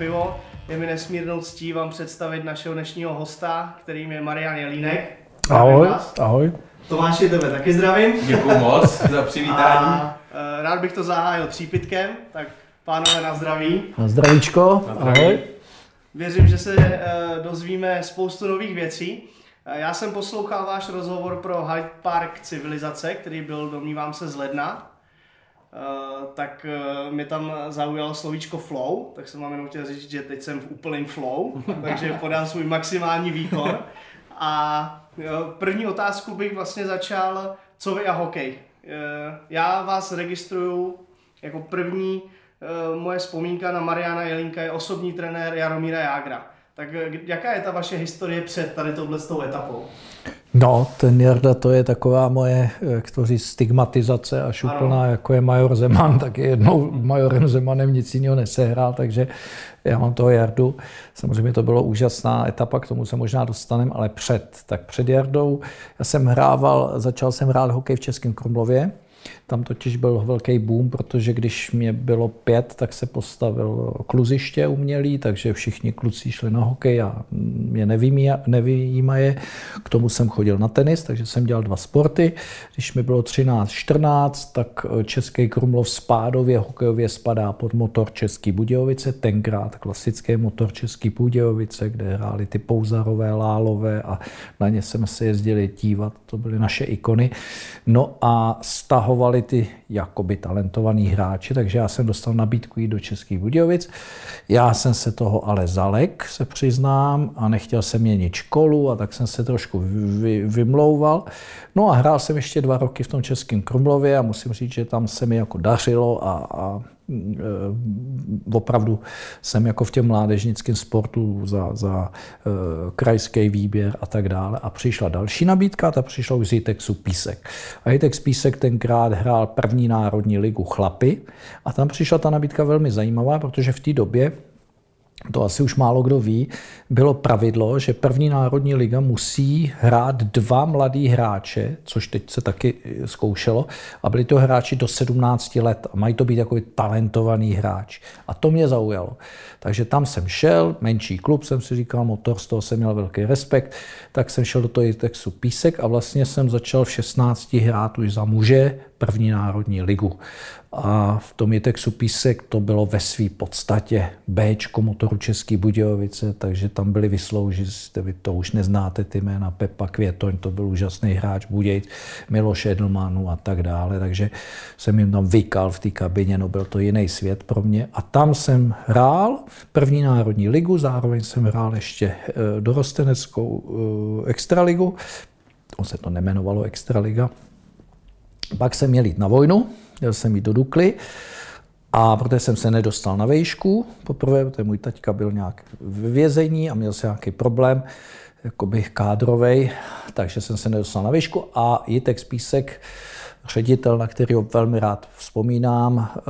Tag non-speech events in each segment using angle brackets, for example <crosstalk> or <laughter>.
Pivo. Je mi nesmírnou ctí vám představit našeho dnešního hosta, kterým je Marian Jelínek. Ahoj, ahoj. Tomáši, tebe taky zdravím. Děkuji moc za <laughs> přivítání. A uh, rád bych to zahájil třípitkem, tak pánové na zdraví. Na zdravíčko, na zdraví. ahoj. Věřím, že se uh, dozvíme spoustu nových věcí. Uh, já jsem poslouchal váš rozhovor pro Hyde Park Civilizace, který byl, domnívám se, z ledna. Uh, tak uh, mě tam zaujalo slovíčko flow, tak jsem vám jenom chtěl říct, že teď jsem v úplném flow, <laughs> takže podám svůj maximální výkon. A jo, první otázku bych vlastně začal, co vy a hokej. Já vás registruju jako první, moje vzpomínka na Mariana Jelinka je osobní trenér Jaromíra Jágra. Tak jaká je ta vaše historie před tady touhle etapou? No, ten Jarda to je taková moje, jak to říct, stigmatizace až ano. úplná, jako je Major Zeman, tak jednou Majorem Zemanem nic jiného nesehrál, takže já mám toho Jardu. Samozřejmě to bylo úžasná etapa, k tomu se možná dostanem, ale před. Tak před Jardou já jsem hrával, začal jsem hrát hokej v Českém Krumlově, tam totiž byl velký boom, protože když mě bylo pět, tak se postavil kluziště umělý, takže všichni kluci šli na hokej a mě nevyjímaje. K tomu jsem chodil na tenis, takže jsem dělal dva sporty. Když mi bylo 13-14, tak Český Krumlov spádově hokejově spadá pod motor Český Budějovice, tenkrát klasický motor Český Budějovice, kde hráli ty Pouzarové, Lálové a na ně jsme se jezdili dívat, to byly naše ikony. No a stahovali byli ty jakoby talentovaní hráči, takže já jsem dostal nabídku jít do Českých Budějovic. Já jsem se toho ale zalek, se přiznám, a nechtěl jsem měnit školu a tak jsem se trošku vy, vymlouval. No a hrál jsem ještě dva roky v tom Českém Krumlově a musím říct, že tam se mi jako dařilo a, a opravdu jsem jako v těm mládežnickém sportu za, za uh, krajský výběr a tak dále. A přišla další nabídka, ta přišla už z Jitexu Písek. A Jitex Písek tenkrát hrál první národní ligu chlapy a tam přišla ta nabídka velmi zajímavá, protože v té době to asi už málo kdo ví, bylo pravidlo, že první národní liga musí hrát dva mladý hráče, což teď se taky zkoušelo, a byli to hráči do 17 let a mají to být jako talentovaný hráč. A to mě zaujalo. Takže tam jsem šel, menší klub, jsem si říkal, motor, z toho jsem měl velký respekt, tak jsem šel do toho Itexu Písek a vlastně jsem začal v 16 hrát už za muže první národní ligu. A v tom Jitexu Písek to bylo ve své podstatě B motoru Český Budějovice, takže tam byli vyslouži, vy to už neznáte, ty jména Pepa Květoň, to byl úžasný hráč, Budějc, Miloš Edelmanu a tak dále, takže jsem jim tam vykal v té kabině, no byl to jiný svět pro mě. A tam jsem hrál první národní ligu, zároveň jsem hrál ještě eh, dorosteneckou eh, extraligu, on se to nemenovalo extraliga, pak jsem měl jít na vojnu, měl jsem jít do Dukly, a protože jsem se nedostal na vejšku, poprvé, protože můj taťka byl nějak v vězení a měl se nějaký problém, jakoby kádrovej, takže jsem se nedostal na výšku a Jitex Písek, ředitel, na kterého velmi rád vzpomínám, eh,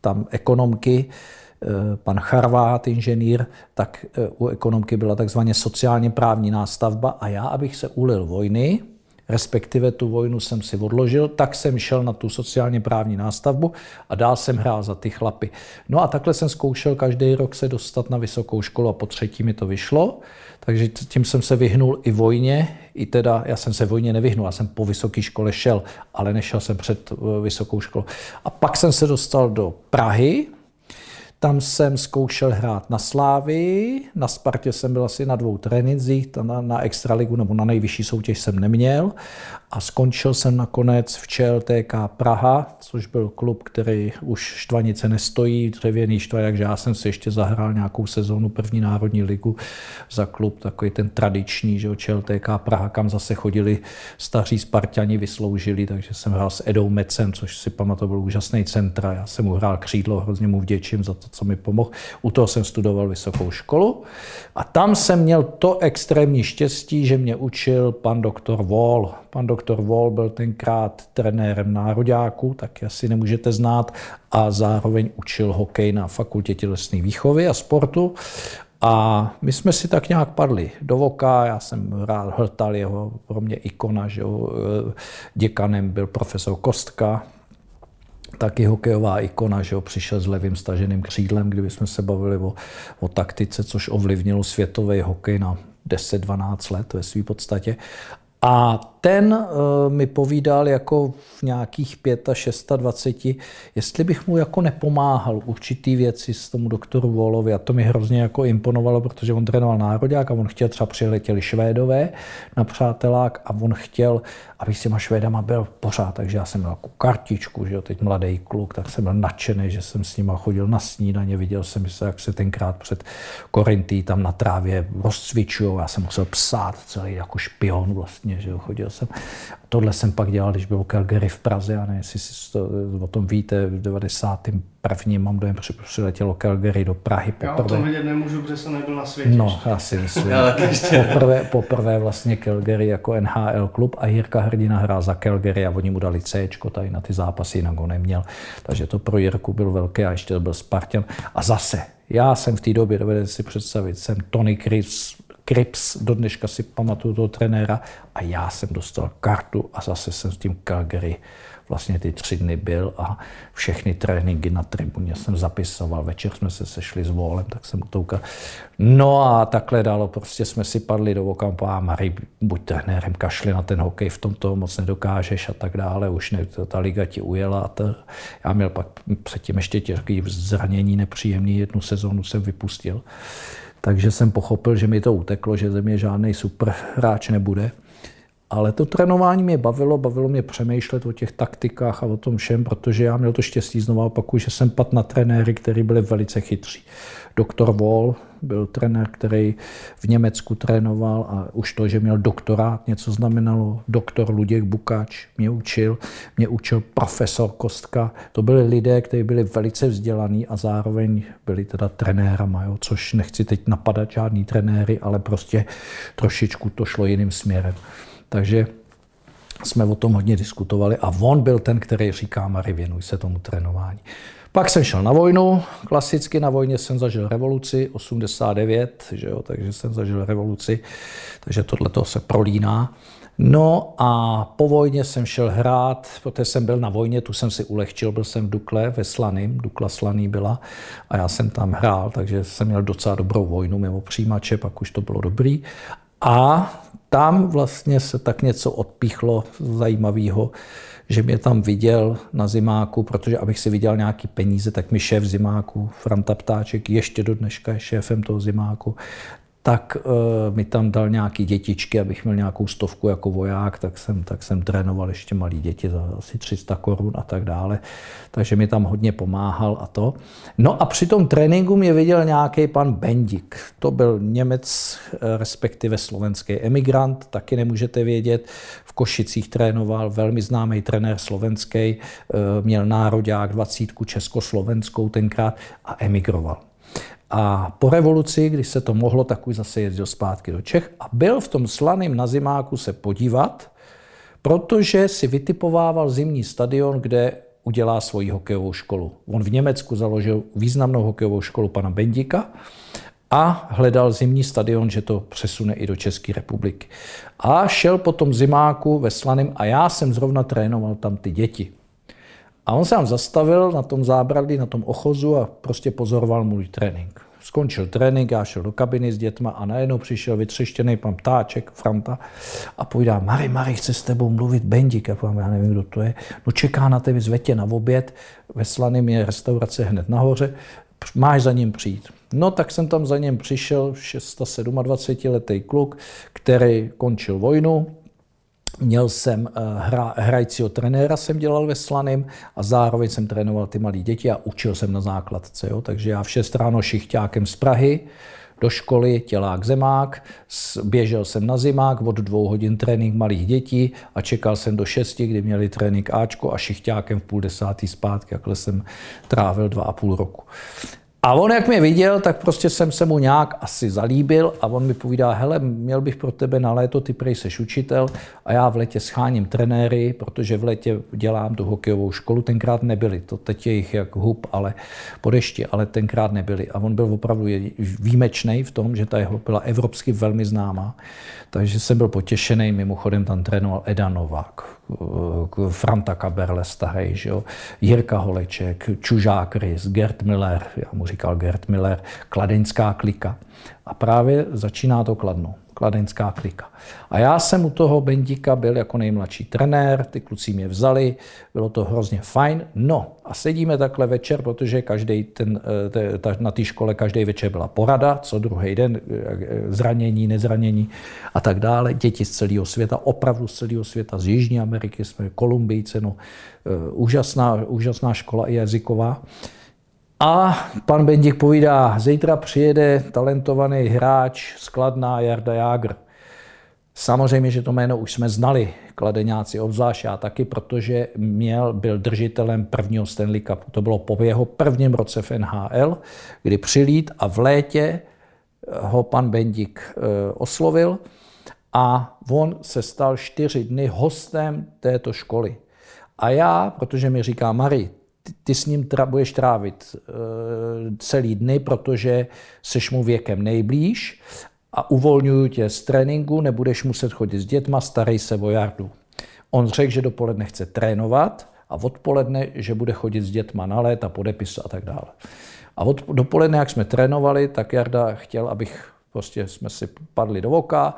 tam ekonomky, eh, pan Charvát, inženýr, tak eh, u ekonomky byla takzvaně sociálně právní nástavba a já, abych se ulil vojny, respektive tu vojnu jsem si odložil, tak jsem šel na tu sociálně právní nástavbu a dál jsem hrál za ty chlapy. No a takhle jsem zkoušel každý rok se dostat na vysokou školu a po třetí mi to vyšlo, takže tím jsem se vyhnul i vojně, i teda, já jsem se vojně nevyhnul, já jsem po vysoké škole šel, ale nešel jsem před eh, vysokou školou. A pak jsem se dostal do Prahy, tam jsem zkoušel hrát na Slávy, na Spartě jsem byl asi na dvou trénincích, na, na extraligu nebo na nejvyšší soutěž jsem neměl a skončil jsem nakonec v ČLTK Praha, což byl klub, který už štvanice nestojí, dřevěný štvaj, takže já jsem si ještě zahrál nějakou sezónu první národní ligu za klub, takový ten tradiční, že ČLTK Praha, kam zase chodili staří Spartani, vysloužili, takže jsem hrál s Edou Mecem, což si pamatuju, byl úžasný centra, já jsem mu hrál křídlo, hrozně mu vděčím za to, co mi pomohl. U toho jsem studoval vysokou školu a tam jsem měl to extrémní štěstí, že mě učil pan doktor Wall. Pan doktor Wall byl tenkrát trenérem nároďáků, tak asi nemůžete znát, a zároveň učil hokej na fakultě tělesné výchovy a sportu. A my jsme si tak nějak padli do voka, já jsem rád hltal jeho, pro mě ikona, že jo, děkanem byl profesor Kostka, taky hokejová ikona, že jo, přišel s levým staženým křídlem, kdyby jsme se bavili o, o taktice, což ovlivnilo světový hokej na 10-12 let ve své podstatě. A ten uh, mi povídal jako v nějakých 25, jestli bych mu jako nepomáhal určitý věci s tomu doktoru Volovi a to mi hrozně jako imponovalo, protože on trénoval národák a on chtěl, třeba přiletěli Švédové na přátelák a on chtěl, abych s těma Švédama byl pořád, takže já jsem měl jako kartičku, že jo, teď mladý kluk, tak jsem byl nadšený, že jsem s nima chodil na snídaně, viděl jsem se, jak se tenkrát před Korintý tam na trávě rozcvičují, já jsem musel psát celý jako špion vlastně, že jo, chodil jsem. Tohle jsem pak dělal, když byl Calgary v Praze, já nevím, jestli si to, o tom víte, v 91. mám dojem, že přiletělo Calgary do Prahy poprvé. Já o tom vidět nemůžu, protože jsem nebyl na světě. No, já si myslím. poprvé, poprvé vlastně Calgary jako NHL klub a Jirka Hrdina hrál za Calgary a oni mu dali C tady na ty zápasy, jinak ho neměl. Takže to pro Jirku byl velký a ještě to byl Spartan. A zase, já jsem v té době, dovedete si představit, jsem Tony Chris, Krips, do dneška si pamatuju toho trenéra a já jsem dostal kartu a zase jsem s tím Calgary vlastně ty tři dny byl a všechny tréninky na tribuně jsem zapisoval. Večer jsme se sešli s Volem, tak jsem to ukázal. No a takhle dalo, prostě jsme si padli do okampu a Mari, buď trenérem, kašli na ten hokej, v tom to moc nedokážeš a tak dále, už ne, ta liga ti ujela. A to, já měl pak předtím ještě těžký zranění nepříjemný, jednu sezónu jsem vypustil. Takže jsem pochopil, že mi to uteklo, že ze mě žádný super hráč nebude. Ale to trénování mě bavilo, bavilo mě přemýšlet o těch taktikách a o tom všem, protože já měl to štěstí znovu opakuju, že jsem pat na trenéry, kteří byli velice chytří. Doktor Wall byl trenér, který v Německu trénoval a už to, že měl doktorát, něco znamenalo. Doktor Luděk Bukáč mě učil, mě učil profesor Kostka. To byli lidé, kteří byli velice vzdělaní a zároveň byli teda trenérama, jo, což nechci teď napadat žádný trenéry, ale prostě trošičku to šlo jiným směrem. Takže jsme o tom hodně diskutovali a on byl ten, který říká, Mari, věnuj se tomu trénování. Pak jsem šel na vojnu, klasicky na vojně jsem zažil revoluci, 89, že jo, takže jsem zažil revoluci, takže tohle to se prolíná. No a po vojně jsem šel hrát, protože jsem byl na vojně, tu jsem si ulehčil, byl jsem v Dukle ve Slaným, Dukla Slaný byla a já jsem tam hrál, takže jsem měl docela dobrou vojnu mimo přijímače, pak už to bylo dobrý. A tam vlastně se tak něco odpíchlo zajímavého, že mě tam viděl na zimáku, protože abych si viděl nějaký peníze, tak mi šéf zimáku, Franta Ptáček, ještě do dneška je šéfem toho zimáku, tak uh, mi tam dal nějaký dětičky, abych měl nějakou stovku jako voják, tak jsem, tak jsem trénoval ještě malý děti za asi 300 korun a tak dále. Takže mi tam hodně pomáhal a to. No a při tom tréninku mě viděl nějaký pan Bendik. To byl Němec, eh, respektive slovenský emigrant, taky nemůžete vědět. V Košicích trénoval, velmi známý trenér slovenský, eh, měl národák 20 československou tenkrát a emigroval. A po revoluci, když se to mohlo, tak už zase jezdil zpátky do Čech a byl v tom slaném na zimáku se podívat, protože si vytipovával zimní stadion, kde udělá svoji hokejovou školu. On v Německu založil významnou hokejovou školu pana Bendika a hledal zimní stadion, že to přesune i do České republiky. A šel po tom zimáku ve Slaném a já jsem zrovna trénoval tam ty děti. A on se tam zastavil na tom zábradlí, na tom ochozu a prostě pozoroval můj trénink. Skončil trénink, já šel do kabiny s dětma a najednou přišel vytřeštěný pan Ptáček, Franta, a povídá, Mari, Mari, chce s tebou mluvit Bendík. Já povím, já nevím, kdo to je. No čeká na tebe, zvetě na oběd, ve Slaným je restaurace hned nahoře, máš za ním přijít. No tak jsem tam za ním přišel, 627 letý kluk, který končil vojnu, Měl jsem eh, hra, hrajícího trenéra, jsem dělal ve Slaným a zároveň jsem trénoval ty malé děti a učil jsem na základce. Jo? Takže já v 6 ráno šichťákem z Prahy do školy, tělák zemák, běžel jsem na zimák, od dvou hodin trénink malých dětí a čekal jsem do šesti, kdy měli trénink Ačko a šichťákem v půl desátý zpátky, jakhle jsem trávil dva a půl roku. A on, jak mě viděl, tak prostě jsem se mu nějak asi zalíbil a on mi povídá, hele, měl bych pro tebe na léto, ty prej seš učitel a já v létě scháním trenéry, protože v létě dělám tu hokejovou školu, tenkrát nebyli, to teď je jich jak hub, ale po dešti, ale tenkrát nebyli. A on byl opravdu výjimečný v tom, že ta jeho byla evropsky velmi známá, takže jsem byl potěšený, mimochodem tam trénoval Eda Novák Franta Kaberle starý, že jo? Jirka Holeček, Čužák Rys, Gert Miller, já mu říkal Gert Miller, Kladeňská klika. A právě začíná to kladno. Kladenská klika. A já jsem u toho Bendika byl jako nejmladší trenér, ty kluci mě vzali, bylo to hrozně fajn. No a sedíme takhle večer, protože každý ten, eh, na té škole každý večer byla porada, co druhý den, eh, zranění, nezranění a tak dále. Děti z celého světa, opravdu z celého světa, z Jižní Ameriky jsme Kolumbijce, no, eh, úžasná, úžasná škola i jazyková. A pan Bendik povídá, zítra přijede talentovaný hráč skladná Jarda Jágr. Samozřejmě, že to jméno už jsme znali, kladeňáci obzvlášť já taky, protože měl, byl držitelem prvního Stanley Cupu. To bylo po jeho prvním roce v NHL, kdy přilít a v létě ho pan Bendik eh, oslovil a on se stal čtyři dny hostem této školy. A já, protože mi říká Mari, ty, s ním tra, budeš trávit uh, celý dny, protože seš mu věkem nejblíž a uvolňuju tě z tréninku, nebudeš muset chodit s dětma, starej se o Jardu. On řekl, že dopoledne chce trénovat a odpoledne, že bude chodit s dětma na let a podepisu a tak dále. A od, dopoledne, jak jsme trénovali, tak Jarda chtěl, abych prostě jsme si padli do voka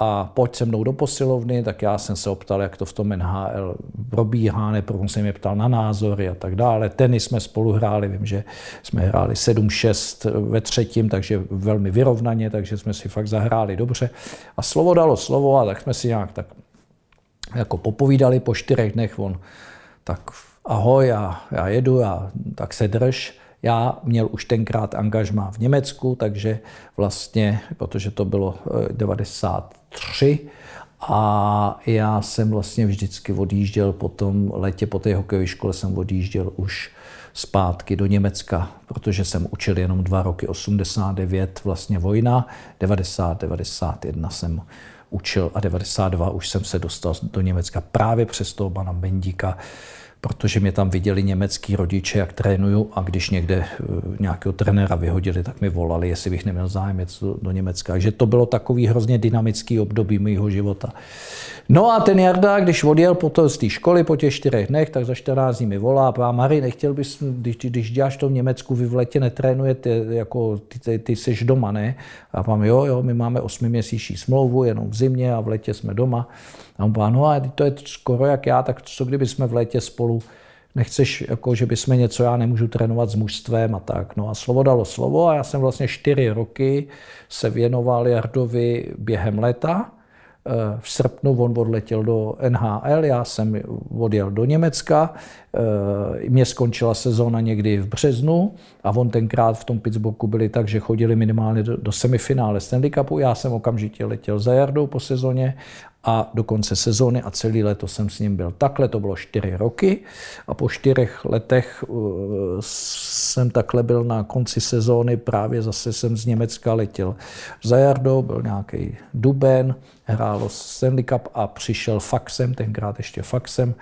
a pojď se mnou do posilovny, tak já jsem se optal, jak to v tom NHL probíhá, neprve jsem je ptal na názory a tak dále. Tenis jsme spolu hráli, vím, že jsme hráli 7-6 ve třetím, takže velmi vyrovnaně, takže jsme si fakt zahráli dobře. A slovo dalo slovo a tak jsme si nějak tak jako popovídali po čtyřech dnech, on tak ahoj, já, já jedu, a tak se drž. Já měl už tenkrát angažmá v Německu, takže vlastně, protože to bylo 93, eh, a já jsem vlastně vždycky odjížděl po tom letě, po té hokejové škole jsem odjížděl už zpátky do Německa, protože jsem učil jenom dva roky, 89 vlastně vojna, 90, 91 jsem učil a 92 už jsem se dostal do Německa právě přes toho pana Bendika, protože mě tam viděli německý rodiče, jak trénuju a když někde eh, nějakého trenéra vyhodili, tak mi volali, jestli bych neměl zájem do, do Německa. Takže to bylo takový hrozně dynamický období mého života. No a ten Jarda, když odjel po to, z té školy po těch čtyřech dnech, tak za 14 dní mi volá a Mari, nechtěl bys, když, když děláš to v Německu, vy v letě netrénujete, jako ty, ty, ty jsi doma, ne? A mám, jo, jo, my máme osmiměsíční smlouvu, jenom v zimě a v letě jsme doma. A on říká, no a to je skoro jak já, tak co kdyby jsme v létě spolu nechceš, jako, že bychom něco, já nemůžu trénovat s mužstvem a tak. No a slovo dalo slovo a já jsem vlastně čtyři roky se věnoval Jardovi během léta Eh, v srpnu on odletěl do NHL, já jsem odjel do Německa, eh, mě skončila sezóna někdy v březnu a on tenkrát v tom Pittsburghu byli tak, že chodili minimálně do, do semifinále Stanley Cupu. Já jsem okamžitě letěl za Jardou po sezóně a do konce sezóny a celý leto jsem s ním byl. Takhle to bylo čtyři roky a po čtyřech letech uh, jsem takhle byl na konci sezóny, právě zase jsem z Německa letěl za Jardou, byl nějaký duben, hrálo Stanley Cup a přišel faxem, tenkrát ještě faxem,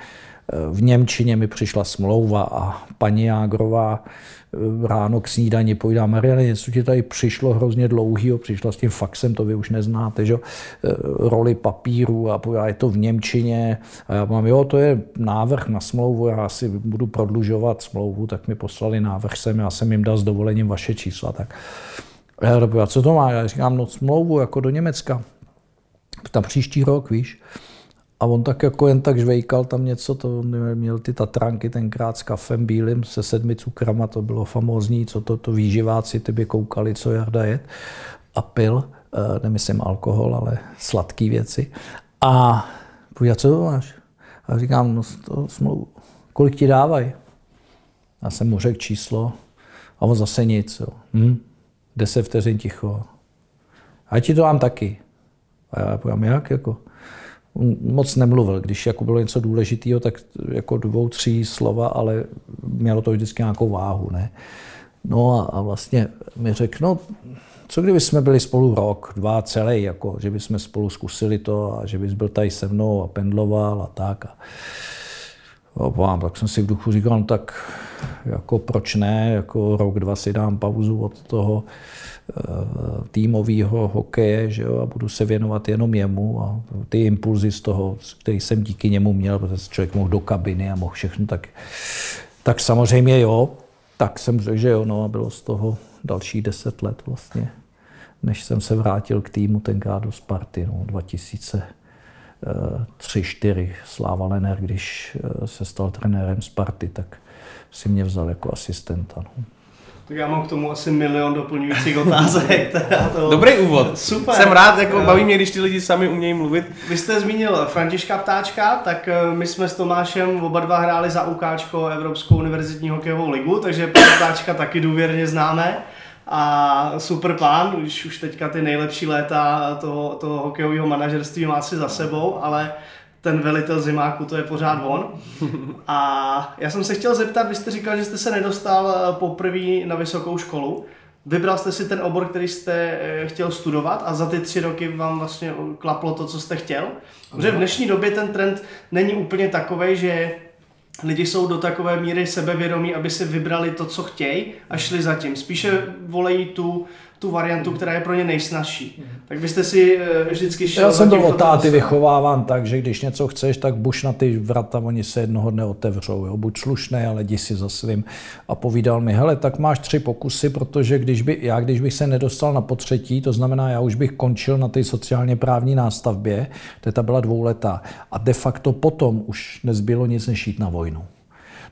v Němčině mi přišla smlouva a paní Jágrová eh, ráno k snídani povídá, Mariane, něco ti tady přišlo hrozně dlouhýho, přišla s tím faxem, to vy už neznáte, že? Eh, roli papíru a povídá, je to v Němčině. A já mám, jo, to je návrh na smlouvu, já si budu prodlužovat smlouvu, tak mi poslali návrh sem, já jsem jim dal s dovolením vaše čísla. Tak. A já a co to má? Já říkám, no smlouvu jako do Německa. Tam příští rok, víš. A on tak jako jen tak žvejkal tam něco, to měl ty tatranky tenkrát s kafem bílým se sedmi cukrama, to bylo famózní, co to, to výživáci tebe koukali, co Jarda je. A pil, eh, nemyslím alkohol, ale sladké věci. A půjde, co to máš? A říkám, no to smlouvu. Kolik ti dávají? Já jsem mu řekl číslo a on zase nic. Jo. Hm? Deset vteřin ticho. A ti to mám taky. A já povím, jak jako? Moc nemluvil. Když jako bylo něco důležitého, tak jako dvou, tří slova, ale mělo to vždycky nějakou váhu. Ne? No a, a vlastně mi řekl, no, co kdyby jsme byli spolu rok, dva celý, jako, že bychom spolu zkusili to a že bys byl tady se mnou a pendloval a tak. A vám, tak jsem si v duchu říkal, no tak jako proč ne, jako rok, dva si dám pauzu od toho eh, týmového hokeje, že jo, a budu se věnovat jenom jemu a ty impulzy z toho, který jsem díky němu měl, protože člověk mohl do kabiny a mohl všechno, tak, tak samozřejmě jo, tak jsem řekl, že jo, no a bylo z toho další deset let vlastně, než jsem se vrátil k týmu tenkrát do Sparty, no, 2000 tři, čtyři Sláva Lener, když eh, se stal trenérem Sparty, tak si mě vzal jako asistenta. No. Tak já mám k tomu asi milion doplňujících otázek. <laughs> to... Dobrý úvod. Super. Jsem rád, jako baví mě, když ty lidi sami umějí mluvit. Vy jste zmínil Františka Ptáčka, tak eh, my jsme s Tomášem oba dva hráli za UKčko Evropskou univerzitní hokejovou ligu, takže Ptáčka taky důvěrně známe a super pán, už, už teďka ty nejlepší léta toho, toho hokejového manažerství má si za sebou, ale ten velitel zimáku, to je pořád on. A já jsem se chtěl zeptat, vy jste říkal, že jste se nedostal eh, poprvé na vysokou školu. Vybral jste si ten obor, který jste eh, chtěl studovat a za ty tři roky vám vlastně klaplo to, co jste chtěl? Protože v dnešní době ten trend není úplně takový, že lidi jsou do takové míry sebevědomí, aby si vybrali to, co chtějí a šli za tím. Spíše volejí tu tu variantu, která je pro ně nejsnažší. Tak byste si eh, vždycky šel... Já jsem to od táty vychováván tak, že když něco chceš, tak buš na ty vrata, oni se jednoho dne otevřou. Jo? Buď slušný, ale jdi si za svým. A povídal mi, hele, tak máš tři pokusy, protože když by, já když bych se nedostal na potřetí, to znamená, já už bych končil na té sociálně právní nástavbě, to ta byla dvouletá. A de facto potom už nezbylo nic než jít na vojnu.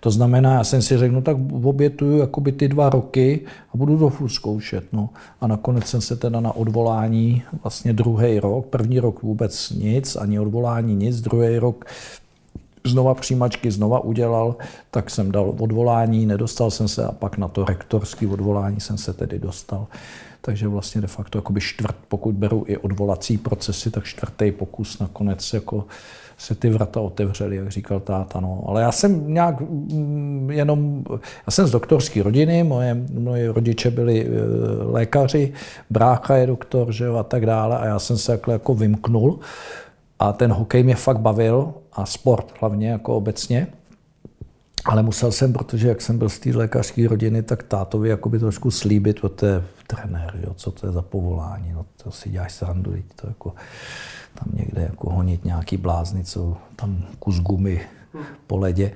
To znamená, já jsem si řekl, no tak obětuju jakoby ty dva roky a budu to furt zkoušet. No. A nakonec jsem se teda na odvolání vlastně druhý rok, první rok vůbec nic, ani odvolání nic, druhý rok znova přijímačky znova udělal, tak jsem dal odvolání, nedostal jsem se a pak na to rektorské odvolání jsem se tedy dostal. Takže vlastně de facto jakoby čtvrt, pokud beru i odvolací procesy, tak čtvrtý pokus nakonec jako se ty vrata otevřely, jak říkal táta. No. Ale já jsem nějak mm, jenom, já jsem z doktorské rodiny, moje, moje rodiče byli e, lékaři, brácha je doktor, že jo, a tak dále a já jsem se takhle jako vymknul a ten hokej mě fakt bavil a sport hlavně jako obecně. Ale musel jsem, protože jak jsem byl z té lékařské rodiny, tak tátovi jakoby trošku slíbit, to je trenér, jo, co to je za povolání, no to si děláš srandu, to jako, tam někde jako honit nějaký blázny, co tam kus gumy po ledě.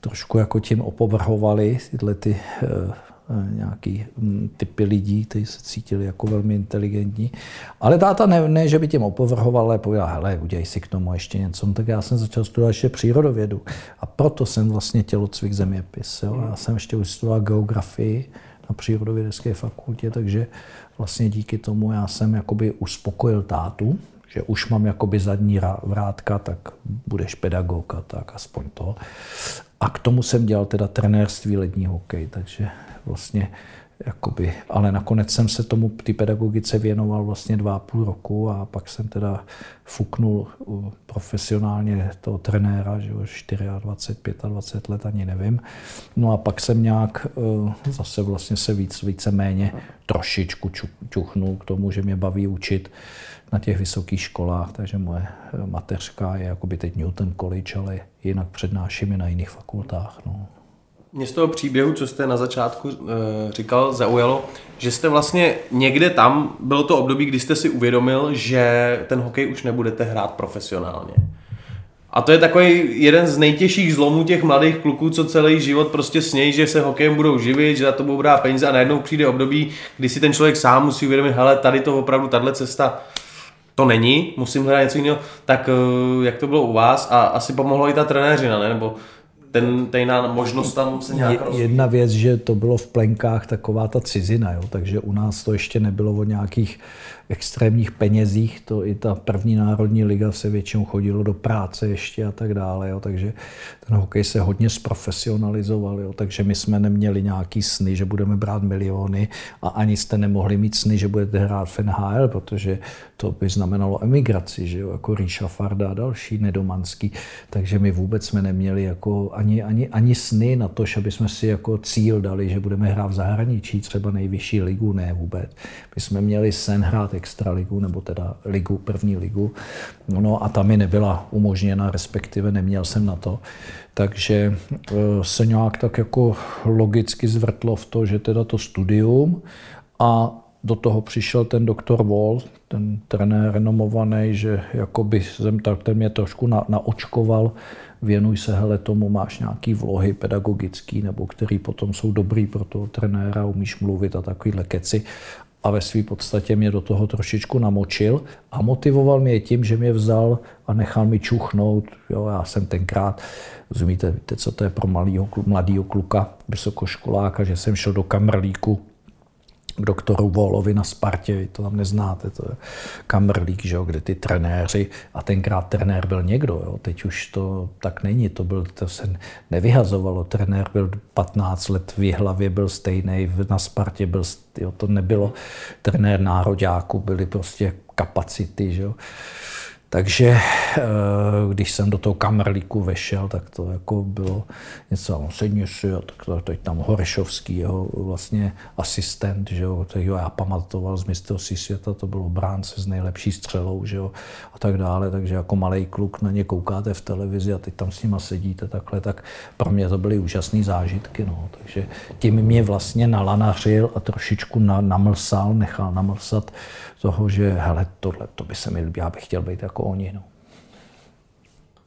Trošku jako tím opovrhovali tyhle ty uh, nějaký um, typy lidí, kteří se cítili jako velmi inteligentní. Ale táta ne, ne že by tím opovrhoval, ale pověděl, hele, udělej si k tomu ještě něco. No, tak já jsem začal studovat ještě přírodovědu. A proto jsem vlastně tělocvik zeměpis. Jo. Já jsem ještě studoval geografii na přírodovědecké fakultě, takže vlastně díky tomu já jsem jakoby uspokojil tátu, že už mám jakoby zadní vrátka, tak budeš pedagog a tak aspoň to. A k tomu jsem dělal teda trenérství lední hokej, takže vlastně jakoby, ale nakonec jsem se tomu ty pedagogice věnoval vlastně dva a půl roku a pak jsem teda fuknul profesionálně toho trenéra, že už 24, 25 let, ani nevím. No a pak jsem nějak e, zase vlastně se víc, víceméně trošičku čuchnul k tomu, že mě baví učit na těch vysokých školách, takže moje e, mateřka je jakoby teď Newton College, ale jinak přednáším i na jiných fakultách. No. Mě z toho příběhu, co jste na začátku e, říkal, zaujalo, že jste vlastně někde tam, bylo to období, kdy jste si uvědomil, že ten hokej už nebudete hrát profesionálně. A to je takový jeden z nejtěžších zlomů těch mladých kluků, co celý život prostě snějí, že se hokejem budou živit, že za to budou brát peníze a najednou přijde období, kdy si ten člověk sám musí uvědomit, hele, tady to opravdu, tahle cesta to není, musím hledat něco jiného. Tak eh, jak to bylo u vás a asi pomohlo i ta trenéřina, ne? Nebo ten, ten možnost tam se nějak je, Jedna věc, že to bylo v plenkách taková ta cizina, jo, takže u nás to ještě nebylo o nějakých extrémních penězích, to i ta první národní liga se většinou chodilo do práce ještě a tak dále, jo, takže ten hokej se hodně zprofesionalizoval, jo, takže my jsme neměli nějaký sny, že budeme brát miliony a ani jste nemohli mít sny, že budete hrát v NHL, protože to by znamenalo emigraci, že jo, jako Ríša Farda a další nedomanský, takže my vůbec jsme neměli jako ani ani, ani, ani sny na to, aby jsme si jako cíl dali, že budeme hrát v zahraničí, třeba nejvyšší ligu, ne vůbec. My jsme měli sen hrát extraligu, nebo teda ligu, první ligu, no a ta mi nebyla umožněna, respektive neměl jsem na to. Takže eh, se nějak tak jako logicky zvrtlo v to, že teda to studium a do toho přišel ten doktor Wall, ten trenér renomovaný, že jakoby jsem tak, ten mě trošku na, naočkoval, věnuj se hele tomu, máš nějaký vlohy pedagogický, nebo který potom jsou dobrý pro toho trenéra, umíš mluvit a takovýhle keci. A ve své podstatě mě do toho trošičku namočil a motivoval mě tím, že mě vzal a nechal mi čuchnout. Jo, já jsem tenkrát, rozumíte, víte, co to je pro malýho, mladýho kluka, vysokoškoláka, že jsem šel do kamrlíku k doktoru Volovi na Spartě, vy to tam neznáte, to je Kamrlík, že jo, kde ty trenéři, a tenkrát trenér byl někdo, jo, teď už to tak není, to, byl, to se nevyhazovalo, trenér byl 15 let v hlavě byl stejný, na Spartě byl, jo, to nebylo trenér nároďáku, byly prostě kapacity, že jo. Takže eh, když jsem do toho kamerlíku vešel, tak to jako bylo něco, on sedni si, a tak to, teď tam Horešovský, jeho vlastně asistent, že jo, jo, já pamatoval z mistrovství světa, to bylo bránce s nejlepší střelou, že jo, a tak dále, takže jako malý kluk na ně koukáte v televizi a teď tam s nima sedíte takhle, tak pro mě to byly úžasné zážitky, no, takže tím mě vlastně nalanařil a trošičku na, namlsal, nechal namlsat toho, že hele, tohle, to by se mi líbilo, já bych chtěl být jako oni. No.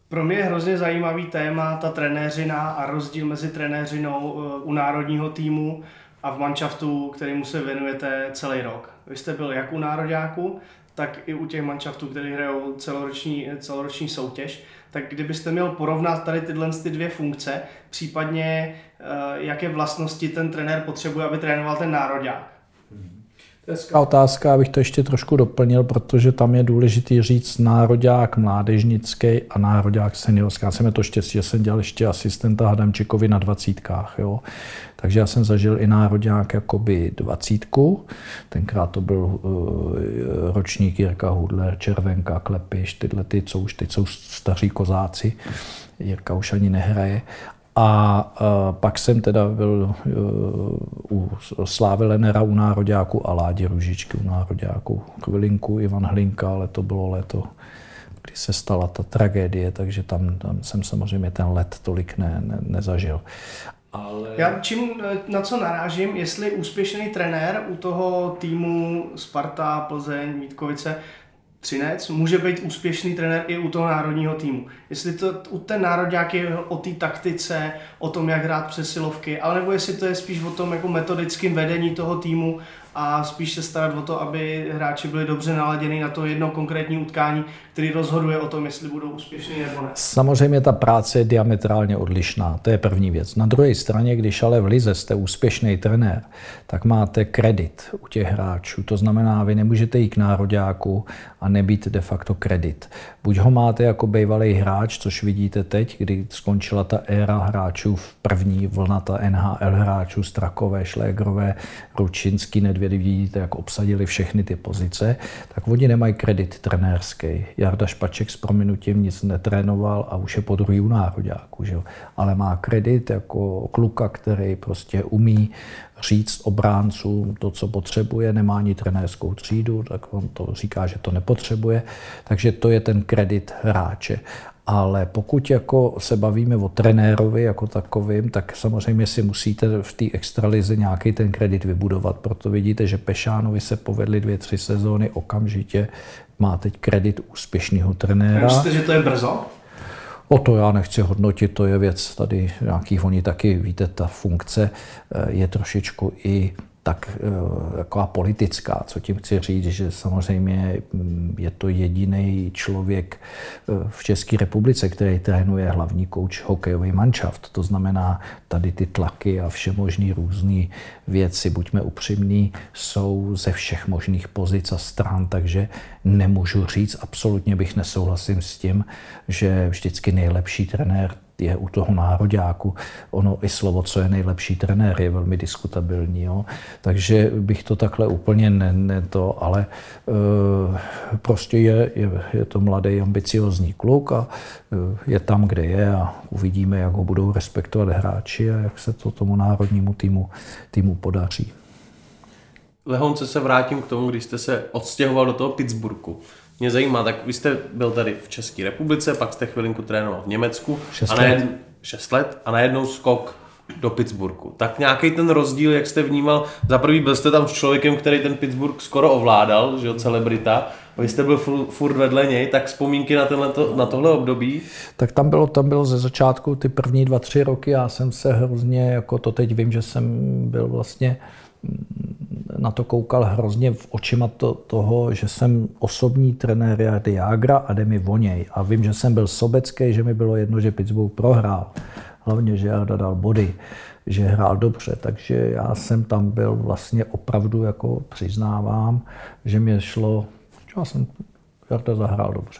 Pro mě je hrozně zajímavý téma ta trenéřina a rozdíl mezi trenéřinou eh, u národního týmu a v manšaftu, kterému se věnujete celý rok. Vy jste byl jak u nároďáku, tak i u těch manšaftů, které hrajou celoroční, celoroční soutěž. Tak kdybyste měl porovnat tady tyhle ty dvě funkce, případně eh, jaké vlastnosti ten trenér potřebuje, aby trénoval ten nároďák? Hezká otázka, abych to ještě trošku doplnil, protože tam je důležitý říct nároďák mládežnický a nároďák seniorský. Já jsem to štěstí, že jsem dělal ještě asistenta Hadamčikovi na dvacítkách. Jo. Takže já jsem zažil i nároďák jakoby dvacítku. Tenkrát to byl uh, ročník Jirka Hudler, Červenka, Klepiš, tyhle ty, co už teď jsou staří kozáci. Jirka už ani nehraje. A pak jsem teda byl e, u Slávy Lenera u Nároďáku a Ládě Ružičky u Nároďáku. Chvilinku Ivan Hlinka, ale to bylo léto, kdy se stala ta tragédie, takže tam, tam jsem samozřejmě ten let tolik ne, ne, nezažil. Ale... Já čím, na co narážím, jestli úspěšný trenér u toho týmu Sparta, Plzeň, Vítkovice Třinec může být úspěšný trenér i u toho národního týmu. Jestli to u ten národňák je o té taktice, o tom, jak hrát přesilovky, ale nebo jestli to je spíš o tom jako metodickém vedení toho týmu a spíš se starat o to, aby hráči byli dobře naladěni na to jedno konkrétní utkání, který rozhoduje o tom, jestli budou úspěšní nebo ne. Samozřejmě ta práce je diametrálně odlišná, to je první věc. Na druhé straně, když ale v Lize jste úspěšný trenér, tak máte kredit u těch hráčů. To znamená, vy nemůžete jít k nároďáku a nebýt de facto kredit. Buď ho máte jako bývalý hráč, což vidíte teď, kdy skončila ta éra hráčů v první vlna, ta NHL hráčů, Strakové, Šlégrové, Ručinský, Nedvědy, vidíte, jak obsadili všechny ty pozice, tak oni nemají kredit trenérský. Jarda Špaček s prominutím nic netrénoval a už je po druhý u nároďáku, že ale má kredit jako kluka, který prostě umí říct obráncům to, co potřebuje, nemá ani trenérskou třídu, tak on to říká, že to nepotřebuje, takže to je ten kredit hráče. Ale pokud jako se bavíme o trenérovi jako takovým, tak samozřejmě si musíte v té extralize nějaký ten kredit vybudovat. Proto vidíte, že Pešánovi se povedly dvě, tři sezóny okamžitě. Má teď kredit úspěšného trenéra. Myslíte, že to je brzo? O to já nechci hodnotit, to je věc tady nějakých, oni taky, víte, ta funkce eh, je trošičku i tak eh, taková politická. Co tím chci říct, že samozřejmě mm, je to jediný člověk eh, v České republice, který trénuje hlavní kouč hokejový manšaft. To znamená, tady ty tlaky a všemožný různé věci, buďme upřímní, jsou ze všech možných pozic a stran, takže nemůžu říct, absolutně bych nesouhlasím s tím, že vždycky nejlepší trenér je u toho nároďáku. Ono i slovo, co je nejlepší trenér, je velmi diskutabilní. Jo? Takže bych to takhle úplně ne, ne to, ale e, prostě je, je, je to mladý, ambiciozní kluk a e, je tam, kde je a uvidíme, jak ho budou respektovat hráči a jak se to tomu národnímu týmu, týmu podaří. Lehonce se vrátím k tomu, když jste se odstěhoval do toho Pittsburghu. Mě zajímá, tak vy jste byl tady v České republice, pak jste chvilinku trénoval v Německu. Šest a najed... let. Šest let a najednou skok do Pittsburghu. Tak nějaký ten rozdíl, jak jste vnímal, za prvý byl jste tam s člověkem, který ten Pittsburgh skoro ovládal, že jo, celebrita, a vy jste byl furt vedle něj, tak vzpomínky na, tenhle, na tohle období? Tak tam bylo, tam bylo ze začátku ty první dva, tři roky, já jsem se hrozně, jako to teď vím, že jsem byl vlastně na to koukal hrozně v očima to, toho, že jsem osobní trenér Jardy Jágra a jde mi voněj. A vím, že jsem byl sobecký, že mi bylo jedno, že Pittsburgh prohrál. Hlavně, že Jarda dal body, že hrál dobře. Takže já jsem tam byl vlastně opravdu, jako přiznávám, že mě šlo, já jsem Jarda zahrál dobře.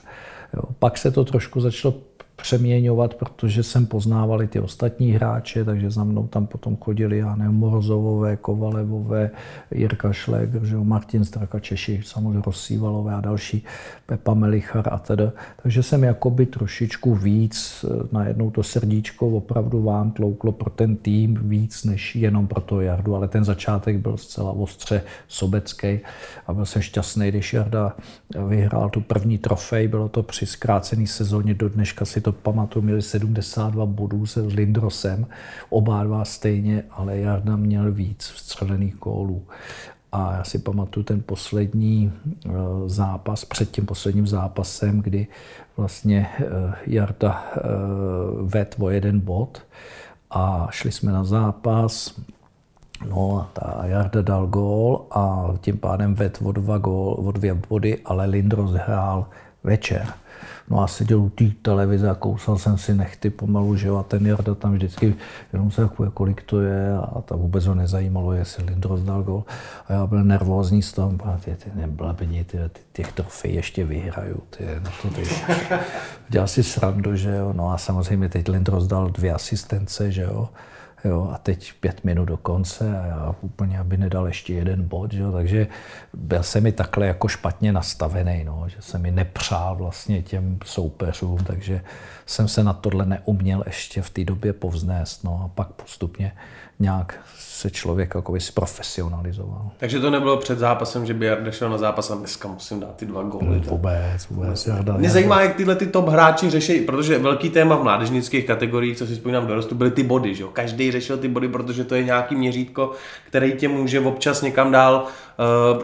Jo. Pak se to trošku začalo přeměňovat, protože jsem poznával i ty ostatní hráče, takže za mnou tam potom chodili, já nevím, Morozovové, Kovalevové, Jirka Šlegr, že jo, Martin Straka, Češi, samozřejmě Rosívalové a další, Pepa Melichar a teda. Takže jsem jakoby trošičku víc, najednou to srdíčko opravdu vám tlouklo pro ten tým víc než jenom pro to Jardu, ale ten začátek byl zcela ostře sobecký a byl jsem šťastný, když Jarda vyhrál tu první trofej, bylo to při zkrácené sezóně, do dneška si to to pamatuju, měli 72 bodů se Lindrosem, oba dva stejně, ale Jarda měl víc vstřelených kólů. A já si pamatuju ten poslední eh, zápas, před tím posledním zápasem, kdy vlastně eh, Jarda eh, ved o jeden bod a šli jsme na zápas, No a ta Jarda dal gól a tím pádem ved o dva, gól, o dvě body, ale Lindros hrál večer. No a seděl u té televize a kousal jsem si nechty pomalu, že jo, a ten Jarda tam vždycky jenom se jako, kolik to je a ta vůbec ho nezajímalo, jestli Lindros dal gol. A já byl nervózní z toho, a ty, ty neblabni, ty, ty, těch trofej ještě vyhraju, ty, no to ty. Dělal si srandu, že jo, no a samozřejmě teď Lindros dal dvě asistence, že jo, Jo, a teď pět minut do konce a já úplně, aby nedal ještě jeden bod, jo, takže byl jsem mi takhle jako špatně nastavený, no, že jsem mi nepřál vlastně těm soupeřům, takže jsem se na tohle neuměl ještě v té době povznést, no a pak postupně nějak se člověk jako profesionalizoval. Takže to nebylo před zápasem, že by Jarda šel na zápas a dneska musím dát ty dva góly. Vůbec, vůbec. Jarda, Mě zajímá, jak tyhle ty top hráči řeší, protože velký téma v mládežnických kategoriích, co si vzpomínám dorostu, byly ty body. Že jo? Každý řešil ty body, protože to je nějaký měřítko, který tě může občas někam dál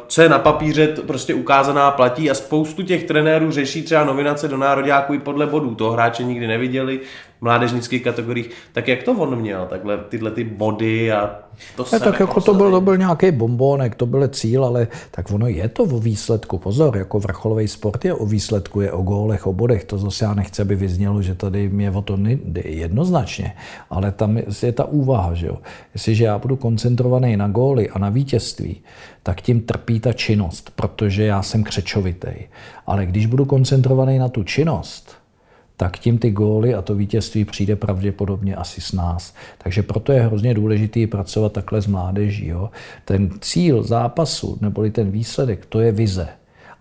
co je na papíře prostě ukázaná platí a spoustu těch trenérů řeší třeba nominace do nároďáků i podle bodů. To hráče nikdy neviděli mládežnických kategoriích. Tak jak to on měl, takhle tyhle ty body a to ne, tak jako to byl, to byl nějaký bombonek, to byl cíl, ale tak ono je to o výsledku. Pozor, jako vrcholový sport je o výsledku, je o gólech, o bodech. To zase já nechci, aby vyznělo, že tady mě o to jednoznačně. Ale tam je ta úvaha, že jo. Jestliže já budu koncentrovaný na góly a na vítězství, tak tím trpí ta činnost, protože já jsem křečovitý. Ale když budu koncentrovaný na tu činnost, tak tím ty góly a to vítězství přijde pravděpodobně asi s nás. Takže proto je hrozně důležité pracovat takhle s mládeží. Jo. Ten cíl zápasu, neboli ten výsledek, to je vize.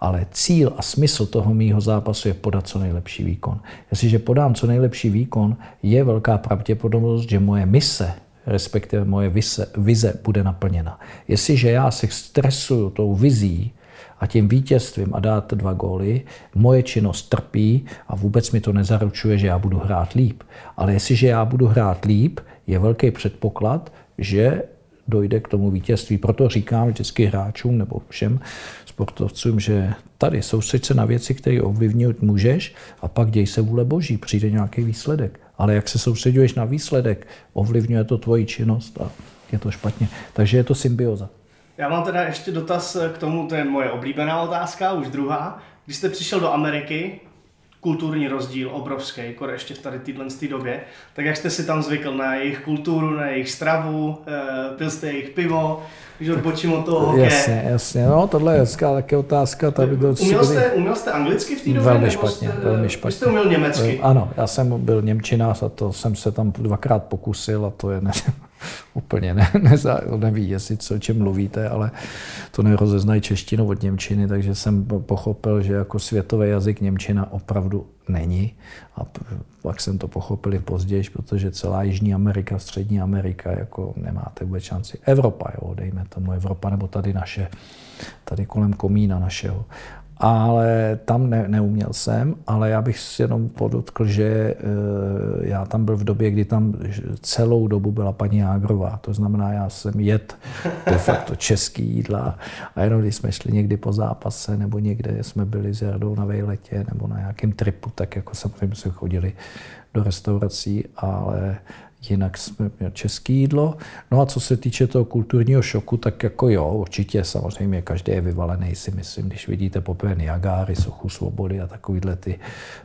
Ale cíl a smysl toho mýho zápasu je podat co nejlepší výkon. Jestliže podám co nejlepší výkon, je velká pravděpodobnost, že moje mise respektive moje vize, vize bude naplněna. Jestliže já se stresuju tou vizí a tím vítězstvím a dát dva góly, moje činnost trpí a vůbec mi to nezaručuje, že já budu hrát líp. Ale jestliže já budu hrát líp, je velký předpoklad, že dojde k tomu vítězství. Proto říkám vždycky hráčům nebo všem sportovcům, že tady soustřed se na věci, které ovlivnit můžeš a pak děj se vůle boží, přijde nějaký výsledek ale jak se soustředuješ na výsledek, ovlivňuje to tvoji činnost a je to špatně. Takže je to symbioza. Já mám teda ještě dotaz k tomu, to je moje oblíbená otázka, už druhá. Když jste přišel do Ameriky, kulturní rozdíl obrovský, jako ještě v tady téhle době. Tak jak jste si tam zvykl na jejich kulturu, na jejich stravu, eh, pil jste jejich pivo, když odbočím od toho hokeje. Jasně, jasně, no tohle je hezká také otázka. Tady byl uměl, jste, uměl jste anglicky v té době? Velmi špatně, jste, velmi špatně. jste uměl německy? Ano, já jsem byl Němčinář a to jsem se tam dvakrát pokusil a to je ne, <laughs> úplně ne, ne, neví, jestli co, o čem mluvíte, ale to nerozeznají češtinu od Němčiny, takže jsem pochopil, že jako světový jazyk Němčina opravdu není. A pak jsem to pochopil později, protože celá Jižní Amerika, Střední Amerika, jako nemáte vůbec šanci. Evropa, jo, dejme tomu Evropa, nebo tady naše, tady kolem komína našeho ale tam ne, neuměl jsem, ale já bych jenom podotkl, že e, já tam byl v době, kdy tam celou dobu byla paní Jágrová, to znamená, já jsem jet de facto český jídla. A jenom když jsme šli někdy po zápase nebo někde jsme byli s Jardou na vejletě nebo na nějakém tripu, tak jako samozřejmě jsme chodili do restaurací, ale jinak jsme měli české jídlo. No a co se týče toho kulturního šoku, tak jako jo, určitě samozřejmě každý je vyvalený, si myslím, když vidíte poprvé Niagáry, Sochu svobody a takovýhle ty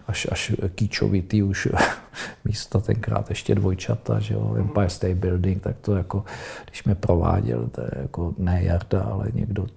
až, až kýčovitý už <laughs> místa, tenkrát ještě dvojčata, že jo, Empire State Building, tak to jako, když mě prováděl, to je jako ne Jarda, ale někdo,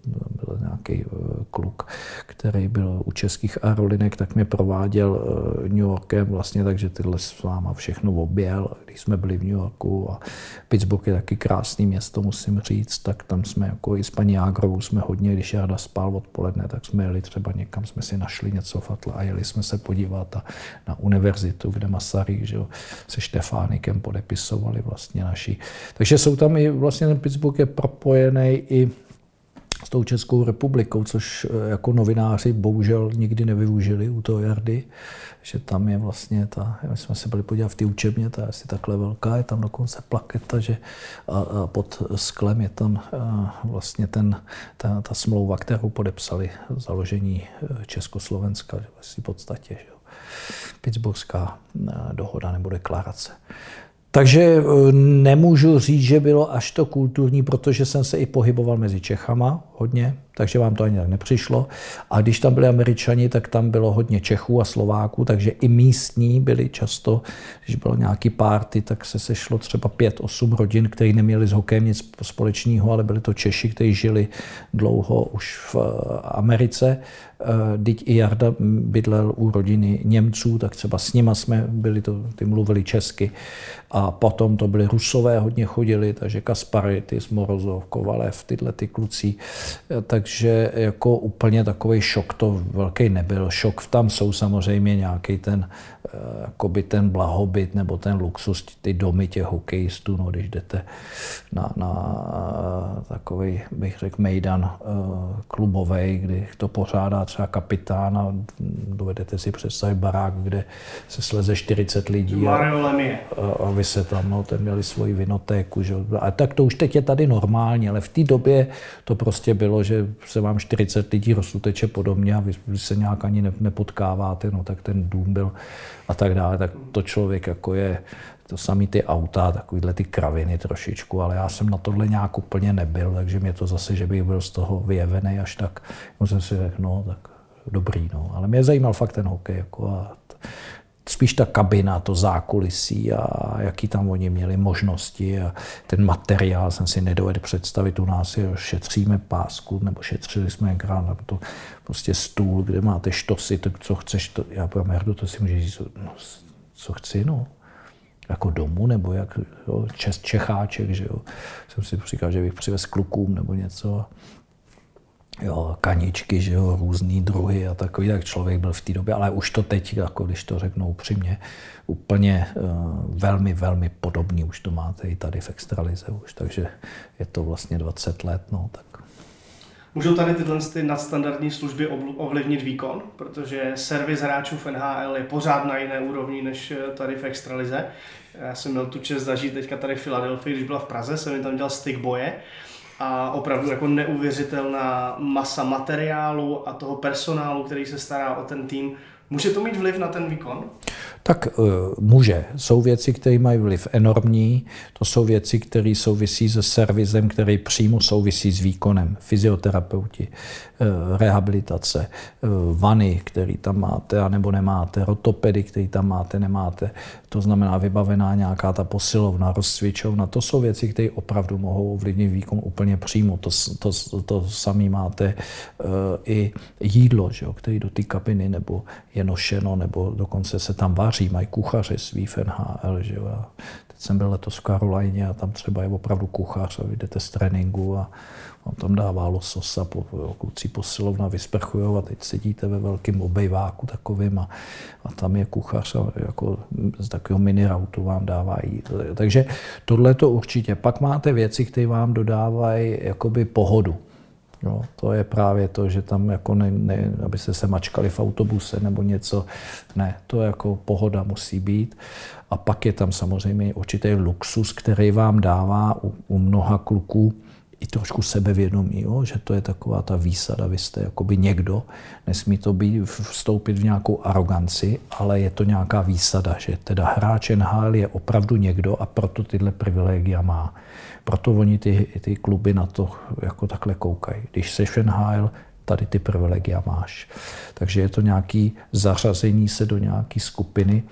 byl nějaký eh, kluk, který byl u českých aerolinek, tak mě prováděl eh, New Yorkem vlastně, takže tyhle s váma všechno objel, když jsme byli v New Yorku a Pittsburgh je taky krásný město, musím říct, tak tam jsme jako i s paní Jágrovou jsme hodně, když Jarda spal odpoledne, tak jsme jeli třeba někam, jsme si našli něco v Atla a jeli jsme se podívat a na univerzitu, kde Masaryk že jo, se Štefánikem podepisovali vlastně naši. Takže jsou tam i vlastně ten Pittsburgh je propojený i tou Českou republikou, což eh, jako novináři bohužel nikdy nevyužili u toho Jardy, že tam je vlastně ta, my jsme se byli podívat v té učebně, ta je asi takhle velká, je tam dokonce plaketa, že a, a pod sklem je tam a, vlastně ten, ta, ta smlouva, kterou podepsali založení eh, Československa, že v podstatě, že Pittsburghská eh, dohoda nebo deklarace. Takže eh, nemůžu říct, že bylo až to kulturní, protože jsem se i pohyboval mezi Čechama hodně, takže vám to ani tak nepřišlo. A když tam byli Američani, tak tam bylo hodně Čechů a Slováků, takže i místní byli často, když bylo nějaký párty, tak se sešlo třeba pět, osm rodin, kteří neměli s hokejem nic společného, ale byli to Češi, kteří žili dlouho už v eh, Americe. Teď i Jarda bydlel u rodiny Němců, tak třeba s nima jsme byli, to, ty mluvili česky. A potom to byli Rusové, hodně chodili, takže Kasparity, Morozov, Kovalev, tyhle ty kluci. Takže jako úplně takový šok to velký nebyl. Šok tam jsou samozřejmě nějaký ten, eh, jakoby ten blahobyt nebo ten luxus, ty domy těch hokejistů, no, když jdete na, na eh, takový, bych řekl, mejdan eh, klubový, kdy to pořádá třeba kapitán a dovedete si představit barák, kde se sleze 40 lidí. A, a vy se tam, no, ten měli svoji vinotéku. Že? A tak to už teď je tady normálně, ale v té době to prostě bylo, že se vám 40 lidí rozsuteče podobně a vy se nějak ani nepotkáváte, no tak ten dům byl a tak dále, tak to člověk jako je, to samý ty auta, takovýhle ty kraviny trošičku, ale já jsem na tohle nějak úplně nebyl, takže mě to zase, že bych byl z toho vyjevený až tak, no jsem si řekl, no tak dobrý, no. Ale mě zajímal fakt ten hokej, jako a spíš ta kabina, to zákulisí a jaký tam oni měli možnosti a ten materiál jsem si nedovedl představit. U nás je šetříme pásku, nebo šetřili jsme ekrán, nebo to prostě stůl, kde máte štosy, tak co chceš, to, já povím, Merdu, to si můžeš říct, no, co chci, no jako domů, nebo jak jo, čes, Čecháček, že jo. Jsem si říkal, že bych přivez klukům nebo něco. Jo, kaničky, že jo, různý druhy a takový, tak člověk byl v té době, ale už to teď, jako když to řeknu upřímně, úplně uh, velmi, velmi podobný, už to máte i tady v extralize už, takže je to vlastně 20 let, no, tak. Můžou tady tyhle ty nadstandardní služby ovlivnit výkon, protože servis hráčů v NHL je pořád na jiné úrovni než eh, tady v Extralize. Já jsem měl tu čest zažít teďka tady v Filadelfii, když byla v Praze, jsem mi tam dělal stick boje a opravdu jako neuvěřitelná masa materiálu a toho personálu, který se stará o ten tým. Může to mít vliv na ten výkon? Tak uh, může. Jsou věci, které mají vliv enormní. To jsou věci, které souvisí se servisem, který přímo souvisí s výkonem. Fyzioterapeuti, uh, rehabilitace, uh, vany, který tam máte a nebo nemáte, rotopedy, který tam máte, nemáte. To znamená vybavená nějaká ta posilovna, rozcvičovna. To jsou věci, které opravdu mohou ovlivnit výkon úplně přímo. To, to, to samé máte uh, i jídlo, že jo, který do té kabiny nebo je nošeno, nebo dokonce se tam vaří, mají kuchaře svý v NHL. Že jo. Jsem byl letos v Karolajně a tam třeba je opravdu kuchař a jdete z tréninku a on tam dává lososa, po, kluci posilovna vysprchují a teď sedíte ve velkém obejváku takovým a, a tam je kuchař a jako z takového minirautu vám dává jít. Takže tohle to určitě. Pak máte věci, které vám dodávají jakoby pohodu. No, to je právě to, že tam jako ne, ne, abyste se mačkali v autobuse nebo něco. Ne, to jako pohoda musí být. A pak je tam samozřejmě určitý luxus, který vám dává u, u mnoha kluků i trošku sebevědomí, jo? že to je taková ta výsada, vy jste jakoby někdo, nesmí to být, vstoupit v nějakou aroganci, ale je to nějaká výsada, že teda hráč NHL je opravdu někdo a proto tyhle privilegia má. Proto oni ty, ty kluby na to jako takhle koukají. Když v NHL, tady ty privilegia máš. Takže je to nějaký zařazení se do nějaké skupiny,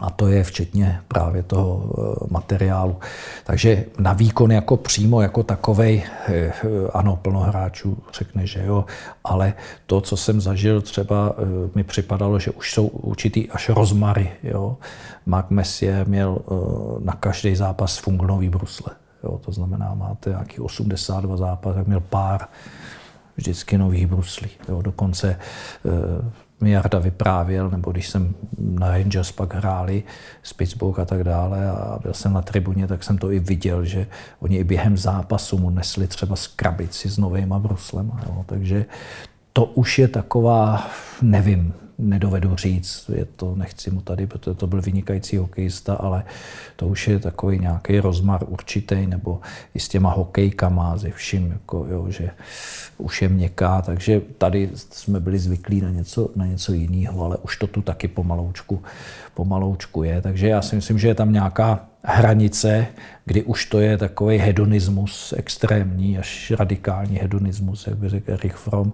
a to je včetně právě toho eh, materiálu. Takže na výkon jako přímo jako takovej, eh, ano, plno hráčů řekne, že jo, ale to, co jsem zažil, třeba eh, mi připadalo, že už jsou určitý až rozmary. Jo. Mark Messier měl na každý zápas fungonový brusle. Jo, to znamená, máte nějaký 82 zápas, tak měl pár vždycky nových bruslí. Jo, dokonce mi Jarda vyprávěl, nebo když jsem na Rangers pak hráli Pittsburgh a tak dále a byl jsem na tribuně, tak jsem to i viděl, že oni i během zápasu mu nesli třeba z krabici s novýma bruslema. Jo. Takže to už je taková, nevím, nedovedu říct, je to, nechci mu tady, protože to byl vynikající hokejista, ale to už je takový nějaký rozmar určitý, nebo i s těma hokejkama, ze vším, jako, jo, že už je měkká, takže tady jsme byli zvyklí na něco, na něco jiného, ale už to tu taky pomaloučku, pomaloučku je, takže já si myslím, že je tam nějaká hranice, kdy už to je takový hedonismus extrémní, až radikální hedonismus, jak by řekl Erich Fromm,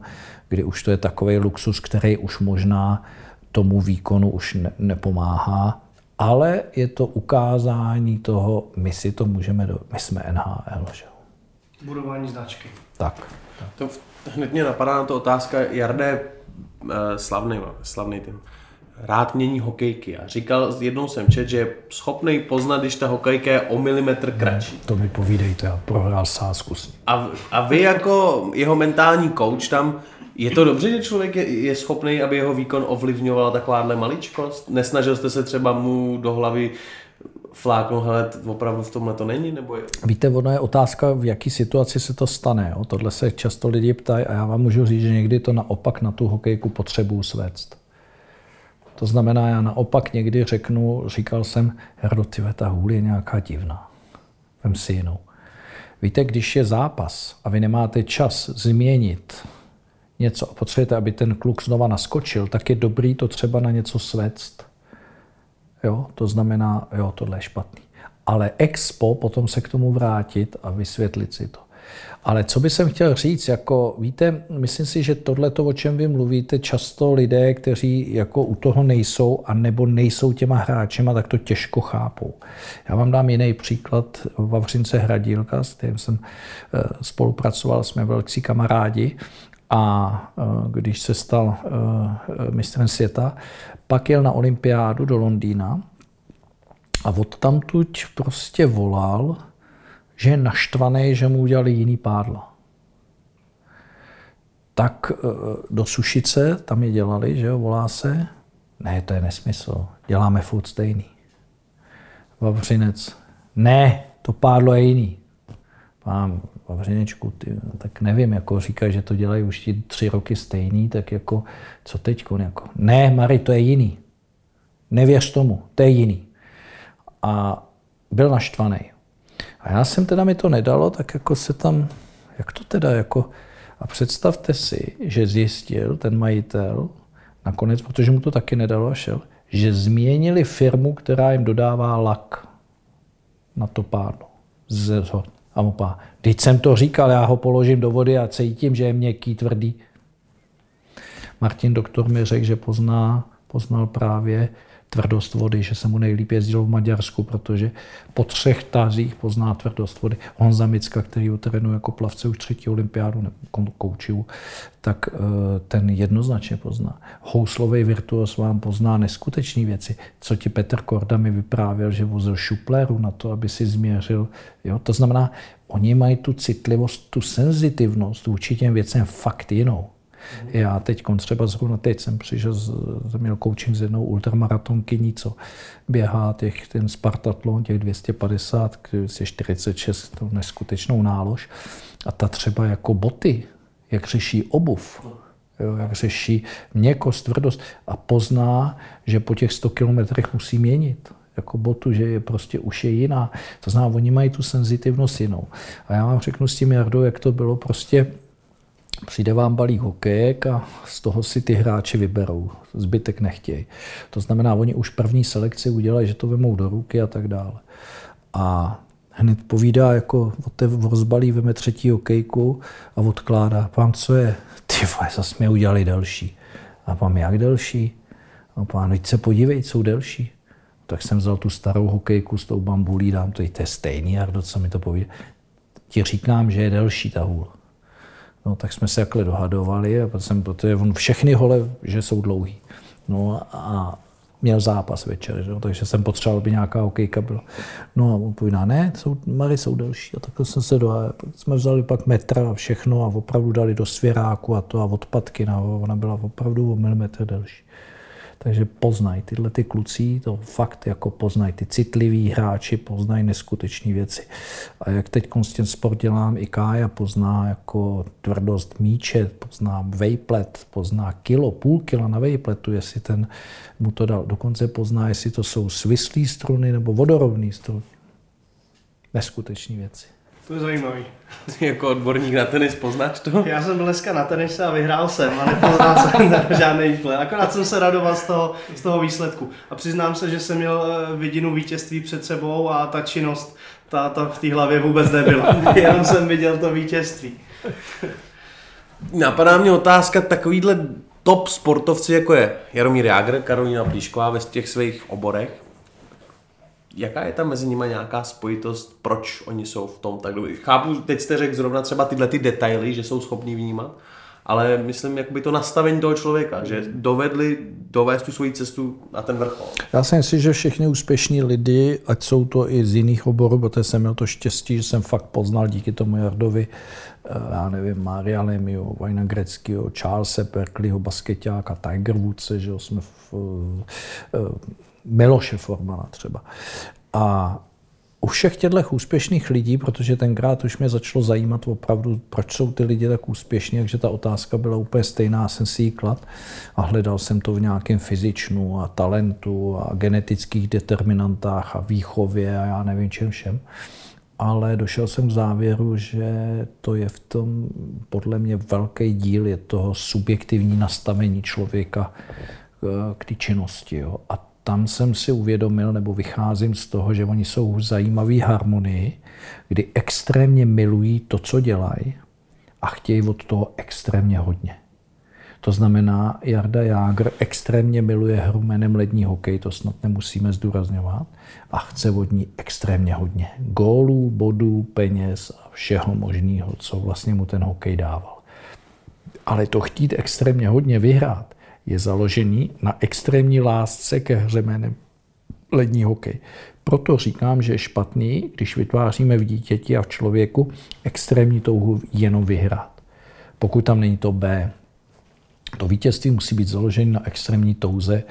kdy už to je takový luxus, který už možná tomu výkonu už ne, nepomáhá, ale je to ukázání toho, my si to můžeme, do, my jsme NHL, že? Budování značky. Tak. To hned mě napadá na to otázka, Jarde, eh, slavný, slavný tým, rád mění hokejky a říkal, jednou jsem čet, že je schopný poznat, když ta hokejka je o milimetr kratší. To mi povídejte, já prohrál sázku s A, a vy jako jeho mentální coach tam, je to dobře, že člověk je, je schopný, aby jeho výkon ovlivňovala takováhle maličkost? Nesnažil jste se třeba mu do hlavy fláknout, hele, opravdu v tomhle to není? Nebo je... Víte, ono je otázka, v jaký situaci se to stane. Jo? Tohle se často lidi ptají a já vám můžu říct, že někdy to naopak na tu hokejku potřebuju svést. To znamená, já naopak někdy řeknu, říkal jsem, Herdo, tyve, ta hůl je nějaká divná. Vem si jinou. Víte, když je zápas a vy nemáte čas změnit něco a potřebujete, aby ten kluk znova naskočil, tak je dobrý to třeba na něco svést. Jo, to znamená, jo, tohle je špatný. Ale expo potom se k tomu vrátit a vysvětlit si to. Ale co by jsem chtěl říct, jako víte, myslím si, že tohle, o čem vy mluvíte, často lidé, kteří jako u toho nejsou a nebo nejsou těma hráčema, tak to těžko chápou. Já vám dám jiný příklad. Vavřince Hradílka, s kterým jsem eh, spolupracoval, jsme velcí kamarádi a eh, když se stal eh, mistrem světa, pak jel na olympiádu do Londýna a od tamtuť prostě volal, že je naštvaný, že mu udělali jiný pádla. Tak eh, do Sušice, tam je dělali, že jo, volá se, ne, to je nesmysl, děláme furt stejný. Vavřinec, ne, to pádlo je jiný. Pán Vavřinečku, ty, tak nevím, jako říkají, že to dělají už ti tři roky stejný, tak jako, co teď? Jako, ne, Mary, to je jiný. Nevěř tomu, to je jiný. A byl naštvaný. A já jsem teda mi to nedalo, tak jako se tam, jak to teda jako, a představte si, že zjistil ten majitel, nakonec, protože mu to taky nedalo a šel, že změnili firmu, která jim dodává lak na to pádlo. A mu pá, teď jsem to říkal, já ho položím do vody a cítím, že je měkký, tvrdý. Martin doktor mi řekl, že pozná, poznal právě tvrdost vody, že se mu nejlíp jezdilo v Maďarsku, protože po třech tazích pozná tvrdost vody. Honza Micka, který ho trénuje jako plavce už třetí olympiádu, nebo koučivu, tak eh, ten jednoznačně pozná. Houslový virtuos vám pozná neskutečné věci. Co ti Petr Korda mi vyprávěl, že vozil šupléru na to, aby si změřil. Jo? To znamená, oni mají tu citlivost, tu senzitivnost vůči těm věcem fakt jinou. Já teď třeba zrovna teď jsem přišel, jsem měl coaching s jednou ultramaratonkyní, co běhá těch, ten Spartatlon, těch 250, 246, to neskutečnou nálož. A ta třeba jako boty, jak řeší obuv, jo, jak řeší měkost, tvrdost a pozná, že po těch 100 kilometrech musí měnit jako botu, že je prostě už je jiná. To znamená, oni mají tu senzitivnost jinou. A já vám řeknu s tím Jardou, jak to bylo prostě Přijde vám balík hokejek a z toho si ty hráči vyberou. Zbytek nechtějí. To znamená, oni už první selekci udělají, že to vemou do ruky a tak dále. A hned povídá, jako rozbalí, veme třetí hokejku a odkládá. Pán, co je? Ty vole, zase mě udělali další. A pán, jak delší? A pán, teď se podívej, jsou delší. Tak jsem vzal tu starou hokejku s tou bambulí, dám to, to je stejný, Jardo, co mi to povídá. Ti říkám, že je delší ta hůl. No, tak jsme se takhle dohadovali a jsem, protože on všechny hole, že jsou dlouhý. No a měl zápas večer, že? takže jsem potřeboval, aby nějaká hokejka byla. No a on povídá, ne, jsou, Mary jsou delší. A takhle jsme se do, jsme vzali pak metr a všechno a opravdu dali do svěráku a to a odpadky, no, ona byla opravdu o milimetr delší. Takže poznají tyhle ty kluci, to fakt jako poznají ty citliví hráči, poznají neskutečné věci. A jak teď ten sport dělám, i Kája pozná jako tvrdost míče, pozná vejplet, pozná kilo, půl kila na vejpletu, jestli ten mu to dal. Dokonce pozná, jestli to jsou svislé struny nebo vodorovné struny. Neskutečné věci. To je zajímavý. Ty <laughs> jako odborník na tenis poznáš to? Já jsem byl dneska na tenise a vyhrál jsem a nepoznal jsem <laughs> žádný výplay. Akorát jsem se radoval z toho, z toho výsledku. A přiznám se, že jsem měl eh, vidinu vítězství před sebou a ta činnost ta, ta v té hlavě vůbec nebyla. <laughs> Jenom jsem viděl to vítězství. Napadá mě otázka takovýhle top sportovci, jako je Jaromír Jágr, Karolina Plíšková ve těch svých oborech, jaká je tam mezi nimi nějaká spojitost, proč oni jsou v tom tak dobrý? Chápu, teď jste řekl zrovna třeba tyhle ty detaily, že jsou schopní vnímat, ale myslím, jak by to nastavení toho člověka, že dovedli dovést tu svoji cestu na ten vrchol. Já si myslím, že všichni úspěšní lidi, ať jsou to i z jiných oborů, protože jsem měl to štěstí, že jsem fakt poznal díky tomu Jardovi, eh, já nevím, Maria Lemiu, Vajna Greckého, Charlesa Perkleyho, basketáka, Tiger Woodse, že jsme v, eh, Miloše Formana třeba. A u všech těchto úspěšných lidí, protože tenkrát už mě začalo zajímat opravdu, proč jsou ty lidi tak úspěšní, takže ta otázka byla úplně stejná, jsem si ji klad a hledal jsem to v nějakém fyzičnu a talentu a genetických determinantách a výchově a já nevím čem všem. Ale došel jsem k závěru, že to je v tom podle mě velký díl je toho subjektivní nastavení člověka k té činnosti. Jo. A tam jsem si uvědomil, nebo vycházím z toho, že oni jsou v zajímavé harmonii, kdy extrémně milují to, co dělají a chtějí od toho extrémně hodně. To znamená, Jarda Jágr extrémně miluje hru jménem lední hokej, to snad nemusíme zdůrazňovat, a chce od ní extrémně hodně. Gólů, bodů, peněz a všeho možného, co vlastně mu ten hokej dával. Ale to chtít extrémně hodně vyhrát, je založený na extrémní lásce ke hře jménem lední hokej. Proto říkám, že je špatný, když vytváříme v dítěti a v člověku extrémní touhu jenom vyhrát. Pokud tam není to B, to vítězství musí být založené na extrémní touze,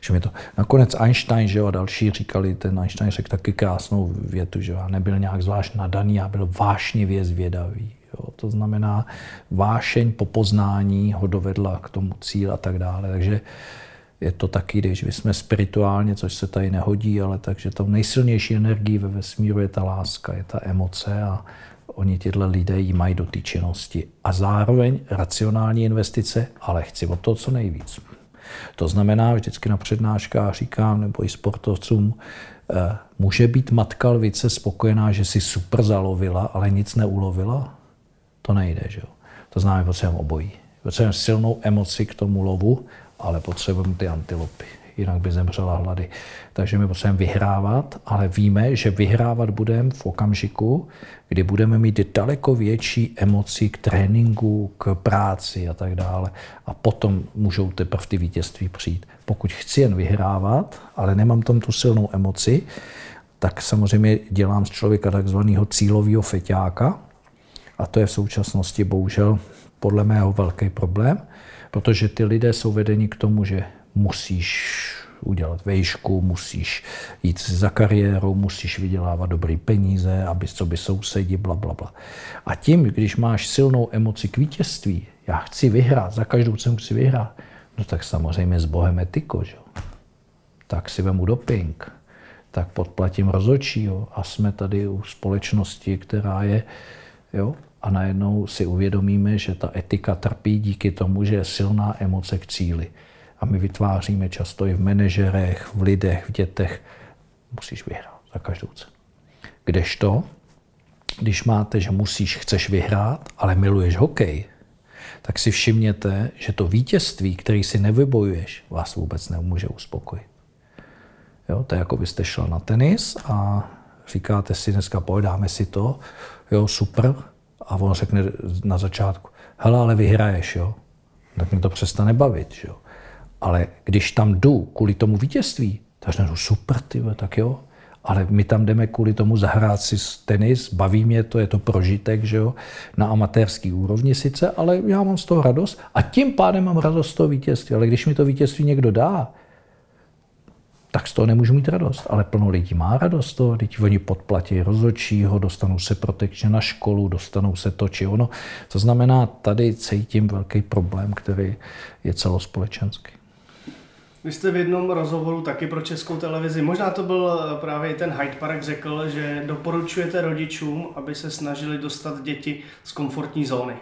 že mi to... Nakonec Einstein že jo, a další říkali, ten Einstein řekl taky krásnou větu, že já nebyl nějak zvlášť nadaný, já byl vášnivě zvědavý. Jo. To znamená, vášeň po poznání ho dovedla k tomu cíli a tak dále. Takže je to taky, když my jsme spirituálně, což se tady nehodí, ale takže to nejsilnější energií ve vesmíru je ta láska, je ta emoce a oni tyhle lidé jí mají do činnosti. A zároveň racionální investice, ale chci o to co nejvíc. To znamená, vždycky na přednáškách říkám, nebo i sportovcům, eh, může být matka lvice spokojená, že si super zalovila, ale nic neulovila? To nejde, že jo? To znamená, potřebujeme obojí. Potřebujeme silnou emoci k tomu lovu, ale potřebujeme ty antilopy jinak by zemřela hlady. Takže my potřebujeme vyhrávat, ale víme, že vyhrávat budeme v okamžiku, kdy budeme mít daleko větší emoci k tréninku, k práci a tak dále. A potom můžou teprve ty vítězství přijít. Pokud chci jen vyhrávat, ale nemám tam tu silnou emoci, tak samozřejmě dělám z člověka takzvaného cílového feťáka. A to je v současnosti bohužel podle mého velký problém, protože ty lidé jsou vedeni k tomu, že musíš udělat vejšku, musíš jít za kariérou, musíš vydělávat dobrý peníze, aby co by sousedi, bla, bla, bla. A tím, když máš silnou emoci k vítězství, já chci vyhrát, za každou cenu chci vyhrát, no tak samozřejmě s Bohem etiko, že? tak si vemu doping, tak podplatím rozočího a jsme tady u společnosti, která je, jo, a najednou si uvědomíme, že ta etika trpí díky tomu, že je silná emoce k cíli. A my vytváříme často i v manažerech, v lidech, v dětech. Musíš vyhrát za každou cenu. Kdežto, když máte, že musíš, chceš vyhrát, ale miluješ hokej, tak si všimněte, že to vítězství, který si nevybojuješ, vás vůbec nemůže uspokojit. Jo, to je jako byste šel na tenis a říkáte si dneska, pojdáme si to, jo, super, a on řekne na začátku, hele, ale vyhraješ, jo, tak mi to přestane bavit, jo. Ale když tam jdu kvůli tomu vítězství, tak řeknu, super, ty, tak jo. Ale my tam jdeme kvůli tomu zahrát si tenis, baví mě to, je to prožitek, že jo, na amatérský úrovni sice, ale já mám z toho radost a tím pádem mám radost z toho vítězství. Ale když mi to vítězství někdo dá, tak z toho nemůžu mít radost. Ale plno lidí má radost toho, teď oni podplatí rozhodčího, dostanou se protekčně na školu, dostanou se to či ono. To znamená, tady cítím velký problém, který je celospolečenský. Vy jste v jednom rozhovoru taky pro českou televizi, možná to byl eh, právě ten Hyde Park, řekl, že doporučujete rodičům, aby se snažili dostat děti z komfortní zóny.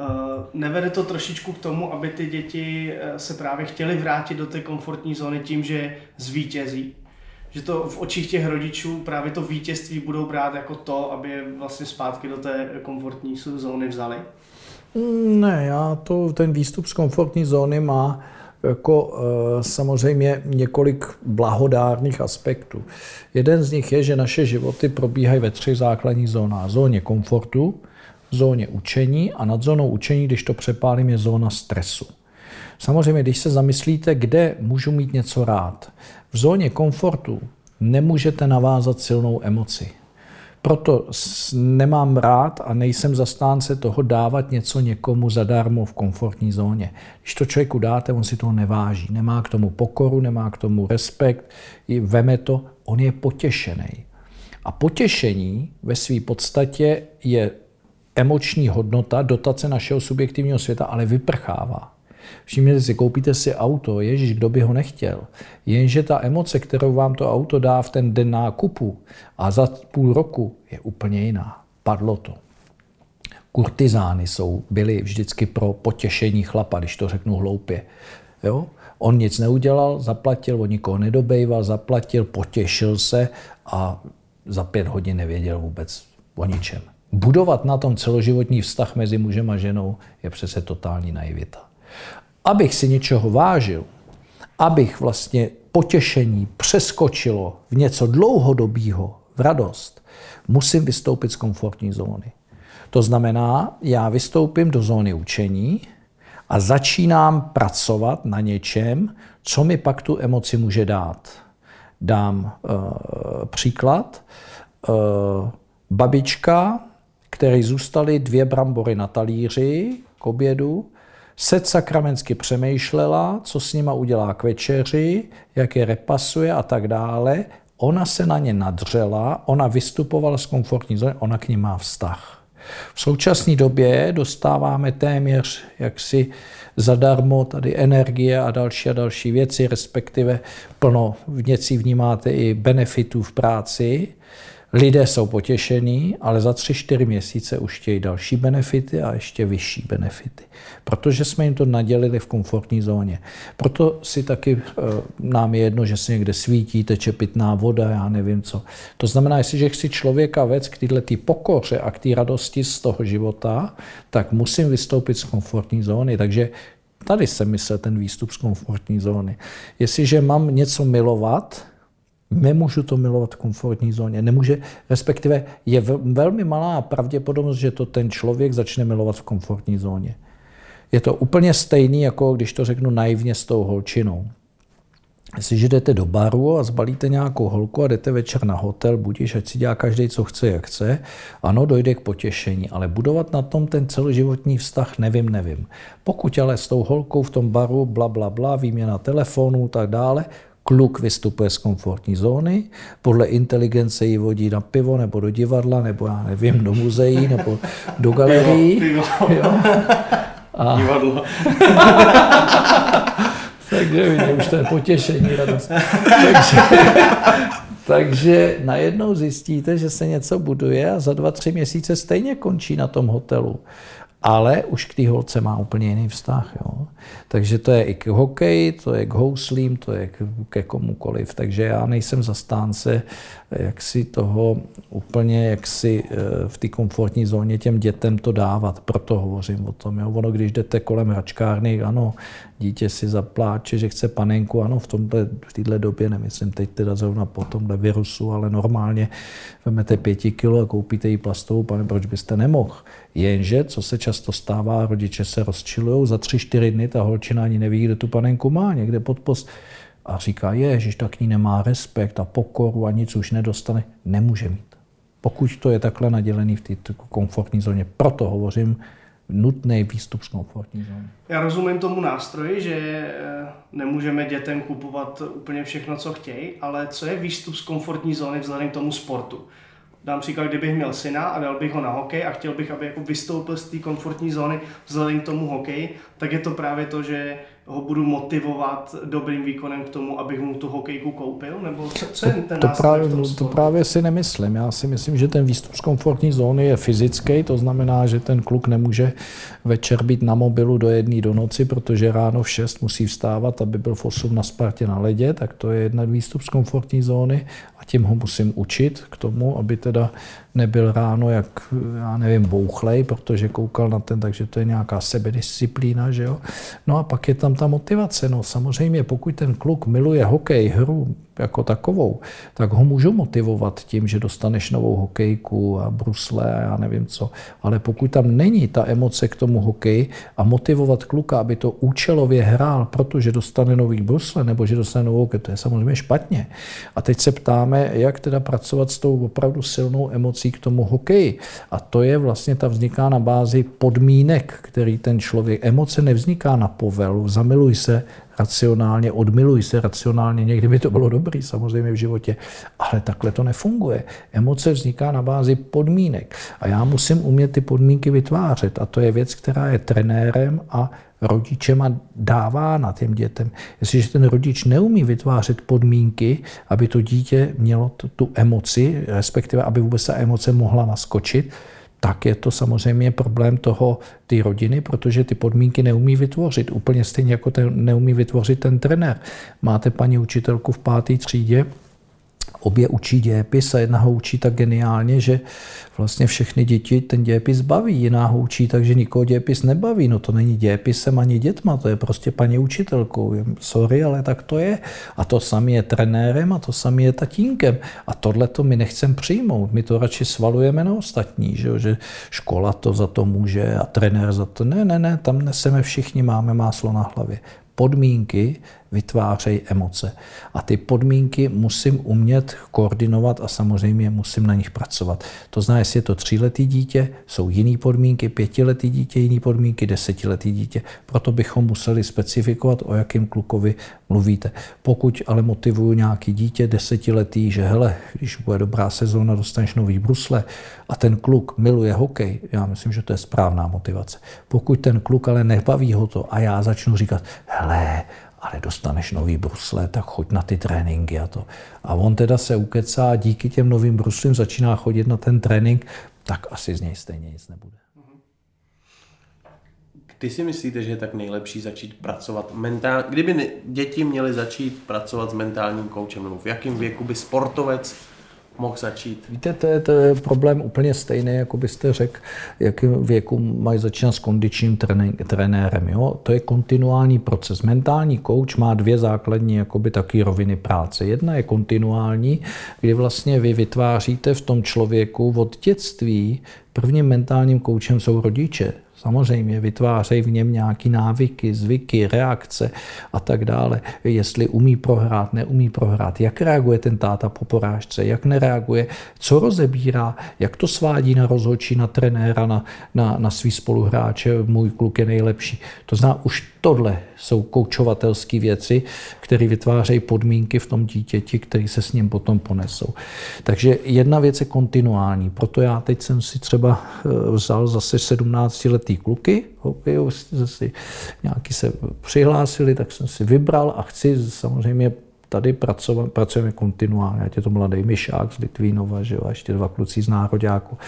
Eh, nevede to trošičku k tomu, aby ty děti eh, se právě chtěly vrátit do té komfortní zóny tím, že zvítězí? Že to v očích těch rodičů právě to vítězství budou brát jako to, aby je vlastně zpátky do té komfortní zóny vzali? Ne, já to, ten výstup z komfortní zóny má jako e, samozřejmě několik blahodárných aspektů. Jeden z nich je, že naše životy probíhají ve třech základních zónách. Zóně komfortu, zóně učení a nad zónou učení, když to přepálím, je zóna stresu. Samozřejmě, když se zamyslíte, kde můžu mít něco rád, v zóně komfortu nemůžete navázat silnou emoci. Proto nemám rád a nejsem zastánce toho dávat něco někomu zadarmo v komfortní zóně. Když to člověku dáte, on si toho neváží. Nemá k tomu pokoru, nemá k tomu respekt, veme to, on je potěšený. A potěšení ve své podstatě je emoční hodnota, dotace našeho subjektivního světa, ale vyprchává. Všimněte si, koupíte si auto, ježíš, kdo by ho nechtěl. Jenže ta emoce, kterou vám to auto dá v ten den nákupu a za půl roku, je úplně jiná. Padlo to. Kurtizány jsou, byly vždycky pro potěšení chlapa, když to řeknu hloupě. Jo? On nic neudělal, zaplatil, on nikoho nedobejval, zaplatil, potěšil se a za pět hodin nevěděl vůbec o ničem. Budovat na tom celoživotní vztah mezi mužem a ženou je přece totální naivita abych si něčeho vážil, abych vlastně potěšení přeskočilo v něco dlouhodobého, v radost, musím vystoupit z komfortní zóny. To znamená, já vystoupím do zóny učení a začínám pracovat na něčem, co mi pak tu emoci může dát. Dám e, příklad. E, babička, které zůstaly dvě brambory na talíři k obědu, Set sakramensky přemýšlela, co s nima udělá k večeři, jak je repasuje a tak dále. Ona se na ně nadřela, ona vystupovala z komfortní zóny, ona k ní má vztah. V současné době dostáváme téměř jaksi zadarmo tady energie a další a další věci, respektive plno věcí vnímáte i benefitů v práci. Lidé jsou potěšení, ale za tři, čtyři měsíce už chtějí další benefity a ještě vyšší benefity. Protože jsme jim to nadělili v komfortní zóně. Proto si taky e, nám je jedno, že se někde svítí, teče pitná voda, já nevím co. To znamená, jestliže chci člověka vec k této pokoře a k té radosti z toho života, tak musím vystoupit z komfortní zóny. Takže tady se myslel ten výstup z komfortní zóny. Jestliže mám něco milovat, nemůžu to milovat v komfortní zóně. Nemůže, respektive je velmi malá pravděpodobnost, že to ten člověk začne milovat v komfortní zóně. Je to úplně stejný, jako když to řeknu naivně s tou holčinou. Jestliže jdete do baru a zbalíte nějakou holku a jdete večer na hotel, budíš, ať si dělá každý, co chce, jak chce, ano, dojde k potěšení, ale budovat na tom ten celoživotní vztah, nevím, nevím. Pokud ale s tou holkou v tom baru, bla, bla, bla, výměna telefonů, tak dále, kluk vystupuje z komfortní zóny, podle inteligence ji vodí na pivo nebo do divadla, nebo já nevím, do muzeí, nebo do galerií. Pivo, pivo. Jo. <laughs> A... Divadlo. <laughs> takže vidím, už to je potěšení, radost. takže, takže najednou zjistíte, že se něco buduje a za dva, tři měsíce stejně končí na tom hotelu ale už k té holce má úplně jiný vztah. Jo. Takže to je i k hokeji, to je k houslím, to je ke komukoliv. Takže já nejsem zastánce jak si toho úplně jak si eh, v té komfortní zóně těm dětem to dávat. Proto hovořím o tom. Jo. Ono, když jdete kolem hračkárny, ano, dítě si zapláče, že chce panenku, ano, v, tomhle, v této době, nemyslím teď teda zrovna po tomhle virusu, ale normálně vezmete pěti kilo a koupíte jí plastovou pane, proč byste nemohl? Jenže, co se často stává, rodiče se rozčilují, za tři, čtyři dny ta holčina ani neví, kde tu panenku má, někde pod post a říká, ježiš, tak k ní nemá respekt a pokoru a nic už nedostane, nemůže mít. Pokud to je takhle nadělený v té komfortní zóně, proto hovořím, nutný výstup z komfortní zóny. Já rozumím tomu nástroji, že eh, nemůžeme dětem kupovat úplně všechno, co chtějí, ale co je výstup z komfortní zóny vzhledem k tomu sportu? Dám příklad, kdybych měl syna a dal bych ho na hokej a chtěl bych, aby jako vystoupil z té komfortní zóny vzhledem k tomu hokeji, tak je to právě to, že ho budu motivovat dobrým výkonem k tomu, abych mu tu hokejku koupil? Nebo co, co je ten to, to, právě, to právě si nemyslím. Já si myslím, že ten výstup z komfortní zóny je fyzický, to znamená, že ten kluk nemůže večer být na mobilu do jedné do noci, protože ráno v 6 musí vstávat, aby byl v 8 na Spartě na ledě, tak to je jedna výstup z komfortní zóny tím ho musím učit k tomu, aby teda nebyl ráno jak, já nevím, bouchlej, protože koukal na ten, takže to je nějaká sebedisciplína, že jo. No a pak je tam ta motivace. No samozřejmě, pokud ten kluk miluje hokej, hru, jako takovou, tak ho můžu motivovat tím, že dostaneš novou hokejku a brusle a já nevím co. Ale pokud tam není ta emoce k tomu hokeji a motivovat kluka, aby to účelově hrál, protože dostane nový brusle nebo že dostane novou hokej, to je samozřejmě špatně. A teď se ptáme, jak teda pracovat s tou opravdu silnou emocí k tomu hokeji. A to je vlastně, ta vzniká na bázi podmínek, který ten člověk, emoce nevzniká na povelu, zamiluj se, racionálně, odmiluj se racionálně, někdy by to bylo dobrý samozřejmě v životě, ale takhle to nefunguje. Emoce vzniká na bázi podmínek a já musím umět ty podmínky vytvářet a to je věc, která je trenérem a rodičema dávána těm dětem. Jestliže ten rodič neumí vytvářet podmínky, aby to dítě mělo tu, tu emoci, respektive aby vůbec ta emoce mohla naskočit, tak je to samozřejmě problém toho ty rodiny, protože ty podmínky neumí vytvořit. Úplně stejně jako ten, neumí vytvořit ten trenér. Máte paní učitelku v páté třídě, obě učí dějepis a jedna ho učí tak geniálně, že vlastně všechny děti ten dějepis baví, jiná ho učí tak, že nikoho dějepis nebaví. No to není dějepisem ani dětma, to je prostě paní učitelkou. Sorry, ale tak to je. A to samé je trenérem a to samé je tatínkem. A tohle to my nechceme přijmout. My to radši svalujeme na ostatní, že, že škola to za to může a trenér za to. Ne, ne, ne, tam neseme všichni, máme máslo na hlavě podmínky vytvářejí emoce. A ty podmínky musím umět koordinovat a samozřejmě musím na nich pracovat. To znamená, jestli je to tříletý dítě, jsou jiné podmínky, pětiletý dítě, jiné podmínky, desetiletý dítě. Proto bychom museli specifikovat, o jakém klukovi mluvíte. Pokud ale motivuju nějaký dítě desetiletý, že hele, když bude dobrá sezóna, dostaneš nový brusle a ten kluk miluje hokej, já myslím, že to je správná motivace. Pokud ten kluk ale nebaví ho to a já začnu říkat, hele, ale dostaneš nový brusle, tak choď na ty tréninky a to. A on teda se ukecá a díky těm novým bruslím začíná chodit na ten trénink, tak asi z něj stejně nic nebude. Ty si myslíte, že je tak nejlepší začít pracovat mentálně? Kdyby děti měly začít pracovat s mentálním koučem, nebo v jakém věku by sportovec mohl začít? Víte, to je, to je problém úplně stejný, jako byste řekl, jakým věku mají začínat s kondičním trenérem. Jo? To je kontinuální proces. Mentální kouč má dvě základní jakoby, taky roviny práce. Jedna je kontinuální, kdy vlastně vy vytváříte v tom člověku od dětství Prvním mentálním koučem jsou rodiče. Samozřejmě vytvářejí v něm nějaké návyky, zvyky, reakce a tak dále. Jestli umí prohrát, neumí prohrát, jak reaguje ten táta po porážce, jak nereaguje, co rozebírá, jak to svádí na rozhodčí, na trenéra, na, na, na svý spoluhráče, můj kluk je nejlepší. To znamená, už tohle jsou koučovatelské věci, které vytvářejí podmínky v tom dítěti, které se s ním potom ponesou. Takže jedna věc je kontinuální, proto já teď jsem si třeba eh, vzal zase 17 letý kluky, hokejů, si nějaký se přihlásili, tak jsem si vybral a chci samozřejmě tady pracovat, pracujeme kontinuálně, ať je to mladý Myšák z Litvínova, že jo, a ještě dva kluci z Nároďáku,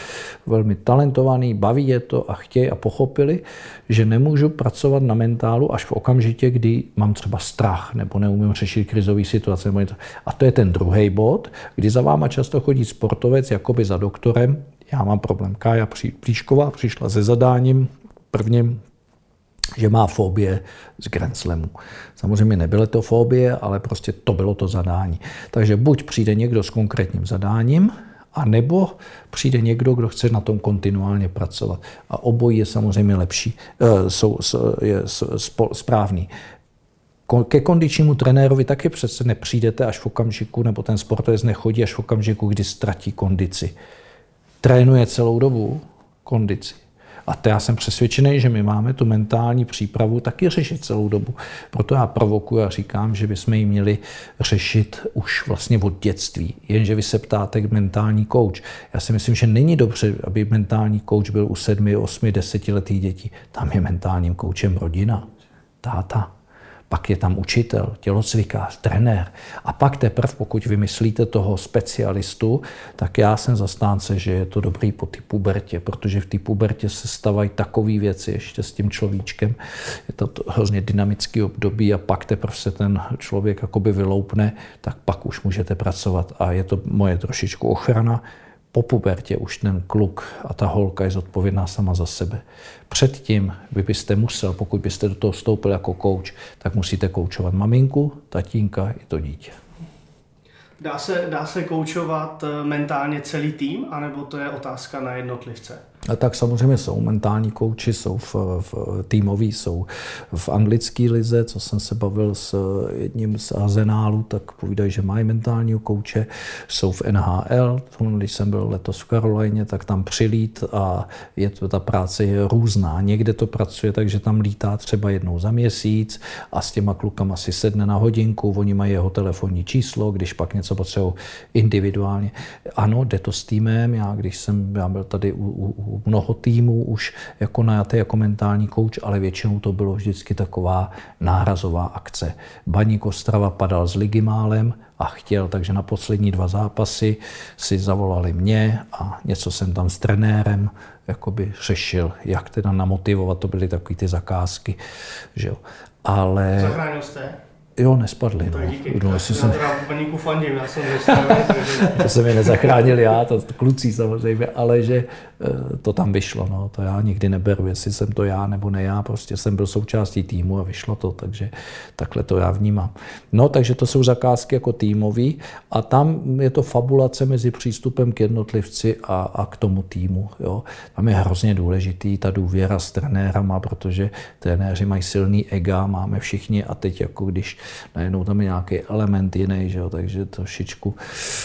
velmi talentovaný, baví je to a chtějí a pochopili, že nemůžu pracovat na mentálu až v okamžitě, kdy mám třeba strach nebo neumím řešit krizové situace. Nebo to. A to je ten druhý bod, kdy za váma často chodí sportovec jakoby za doktorem, já mám problém. Kája Příšková přišla se zadáním prvním že má fobie z Grand Slamu. Samozřejmě nebyly to fobie, ale prostě to bylo to zadání. Takže buď přijde někdo s konkrétním zadáním, a nebo přijde někdo, kdo chce na tom kontinuálně pracovat. A obojí je samozřejmě lepší, eh, jsou, je správný. Ke kondičnímu trenérovi taky přece nepřijdete až v okamžiku, nebo ten sportovec nechodí až v okamžiku, kdy ztratí kondici. Trénuje celou dobu kondici. A to já jsem přesvědčený, že my máme tu mentální přípravu taky řešit celou dobu. Proto já provokuji a říkám, že bychom ji měli řešit už vlastně od dětství. Jenže vy se ptáte mentální kouč. Já si myslím, že není dobře, aby mentální kouč byl u sedmi, osmi, desetiletých dětí. Tam je mentálním koučem rodina, táta, pak je tam učitel, tělocvikář, trenér. A pak teprve, pokud vymyslíte toho specialistu, tak já jsem zastánce, že je to dobrý po typu pubertě, protože v té pubertě se stavají takové věci ještě s tím človíčkem. Je to hrozně dynamický období a pak teprve se ten člověk jakoby vyloupne, tak pak už můžete pracovat. A je to moje trošičku ochrana, po pubertě už ten kluk a ta holka je zodpovědná sama za sebe. Předtím vy byste musel, pokud byste do toho vstoupil jako kouč, tak musíte koučovat maminku, tatínka i to dítě. Dá se, dá se koučovat eh, mentálně celý tým, anebo to je otázka na jednotlivce? Tak samozřejmě jsou mentální kouči, jsou v, v týmoví, jsou v anglické lize, co jsem se bavil s jedním z Arzenálu, tak povídají, že mají mentálního kouče, jsou v NHL, když jsem byl letos v Karolajně, tak tam přilít a je to, ta práce je různá. Někde to pracuje tak, že tam lítá třeba jednou za měsíc a s těma klukama si sedne na hodinku, oni mají jeho telefonní číslo, když pak něco potřebují individuálně. Ano, jde to s týmem, já když jsem, já byl tady u, u mnoho týmů už jako najatý jako mentální kouč, ale většinou to bylo vždycky taková nárazová akce. Baník Ostrava padal s Ligimálem a chtěl, takže na poslední dva zápasy si zavolali mě a něco jsem tam s trenérem jakoby řešil, jak teda namotivovat, to byly takové ty zakázky, že jo. Ale... Zachránil jste? Jo, nespadli. No. Díky. No, jestli jsem... paníku fandím, já jsem to se mi nezachránil já, to kluci samozřejmě, ale že to tam vyšlo. No. To já nikdy neberu, jestli jsem to já nebo ne já, prostě jsem byl součástí týmu a vyšlo to, takže takhle to já vnímám. No, takže to jsou zakázky jako týmový a tam je to fabulace mezi přístupem k jednotlivci a, a k tomu týmu. Jo. Tam je hrozně důležitý ta důvěra s trenérama, protože trenéři mají silný ega, máme všichni a teď jako když najednou tam je nějaký element jiný, že jo, takže trošičku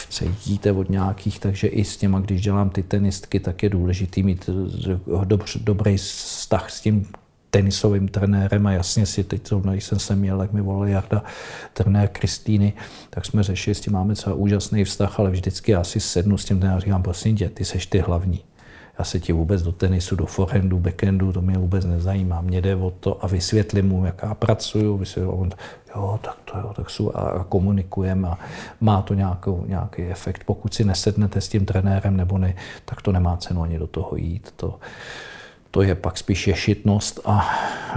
se jíte od nějakých, takže i s těma, když dělám ty tenistky, tak je důležitý mít dobř, dobrý vztah s tím tenisovým trenérem a jasně si teď zrovna, když jsem se měl, jak mi volal Jarda, trenér Kristýny, tak jsme řešili, s tím máme třeba úžasný vztah, ale vždycky já si sednu s tím trenérem a říkám, prosím tě, ty seš ty hlavní. Já se ti vůbec do tenisu, do forehandu, backhandu, to mě vůbec nezajímá. Mě jde o to a vysvětlím mu, jak já pracuju, vysvětlím, on, jo, tak to jo, tak jsou a, komunikujeme a má to nějakou, nějaký efekt. Pokud si nesednete s tím trenérem nebo ne, tak to nemá cenu ani do toho jít. To, to je pak spíš ješitnost a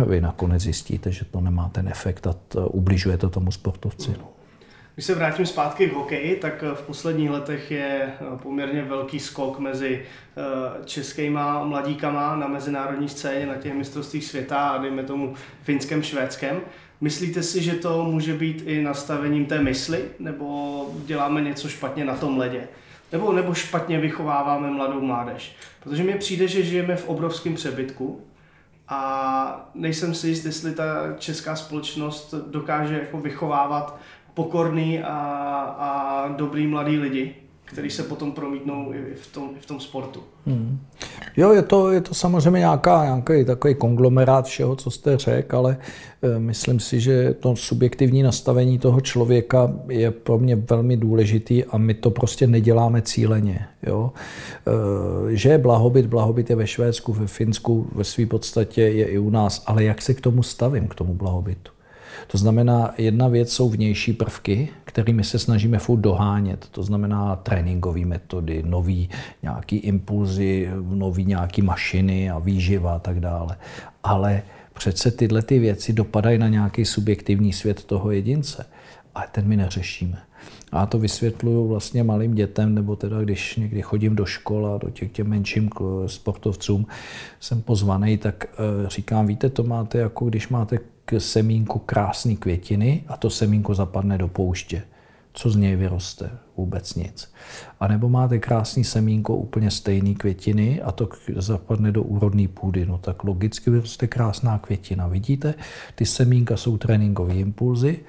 vy nakonec zjistíte, že to nemá ten efekt a to tomu sportovci. No. Když se vrátím zpátky k hokeji, tak v posledních letech je eh, poměrně velký skok mezi eh, českýma mladíkama na mezinárodní scéně, na těch mistrovstvích světa a dejme tomu finském, švédském. Myslíte si, že to může být i nastavením té mysli, nebo děláme něco špatně na tom ledě? Nebo, nebo špatně vychováváme mladou mládež? Protože mi přijde, že žijeme v obrovském přebytku a nejsem si jist, jestli ta česká společnost dokáže jako vychovávat pokorný a, a dobrý mladý lidi, který se potom promítnou i v tom, i v tom sportu. Hmm. Jo, je to, je to samozřejmě nějaká, nějaký takový konglomerát všeho, co jste řekl, ale e, myslím si, že to subjektivní nastavení toho člověka je pro mě velmi důležitý a my to prostě neděláme cíleně. Jo? E, že je blahobyt, blahobyt je ve Švédsku, ve Finsku, ve své podstatě je i u nás, ale jak se k tomu stavím, k tomu blahobytu? To znamená, jedna věc jsou vnější prvky, kterými se snažíme furt dohánět. To znamená tréninkové metody, nový nějaký impulzy, nový nějaký mašiny a výživa a tak dále. Ale přece tyhle ty věci dopadají na nějaký subjektivní svět toho jedince. Ale ten my neřešíme. A to vysvětluju vlastně malým dětem, nebo teda když někdy chodím do škol a do těch těm menším sportovcům jsem pozvaný, tak eh, říkám, víte, to máte jako když máte semínku krásné květiny a to semínko zapadne do pouště. Co z něj vyroste? Vůbec nic. A nebo máte krásný semínko úplně stejné květiny a to zapadne do úrodné půdy. No tak logicky vyroste krásná květina. Vidíte, ty semínka jsou tréninkové impulzy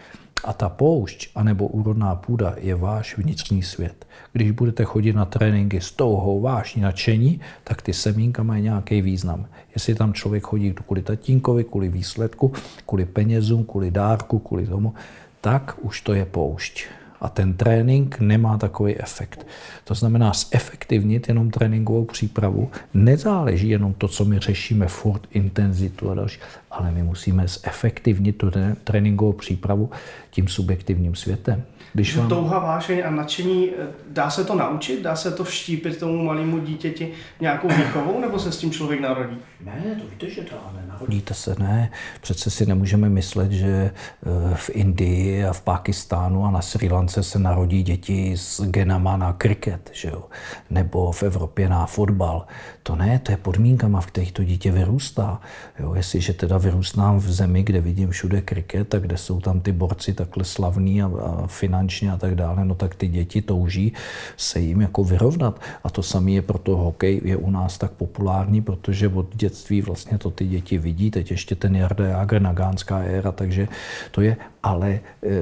a ta poušť anebo úrodná půda je váš vnitřní svět. Když budete chodit na tréninky s touhou, vášní, nadšení, tak ty semínka mají nějaký význam. Jestli tam člověk chodí kvůli tatínkovi, kvůli výsledku, kvůli penězům, kvůli dárku, kvůli tomu, tak už to je poušť. A ten trénink nemá takový efekt. To znamená, zefektivnit jenom tréninkovou přípravu nezáleží jenom to, co my řešíme, furt intenzitu a další, ale my musíme zefektivnit tu tréninkovou přípravu tím subjektivním světem. Když vám... Touha, vášeň a nadšení, eh, dá se to naučit? Dá se to vštípit tomu malému dítěti nějakou výchovou, nebo se s tím člověk narodí? Ne, to víte, že dá, nenarodíte se, ne. Přece si nemůžeme myslet, že eh, v Indii a v Pakistánu a na Sri Lance se narodí děti s genama na kriket, že jo? nebo v Evropě na fotbal. To ne, to je podmínkama, v kterých to dítě vyrůstá. Jo? Jestliže teda vyrůstám v zemi, kde vidím všude kriket, a kde jsou tam ty borci takhle slavní a, a finančně a tak dále, no tak ty děti touží se jim jako vyrovnat. A to samé je proto hokej je u nás tak populární, protože od dětství vlastně to ty děti vidí. Teď ještě ten Jarda Jager, Nagánská éra, takže to je ale e,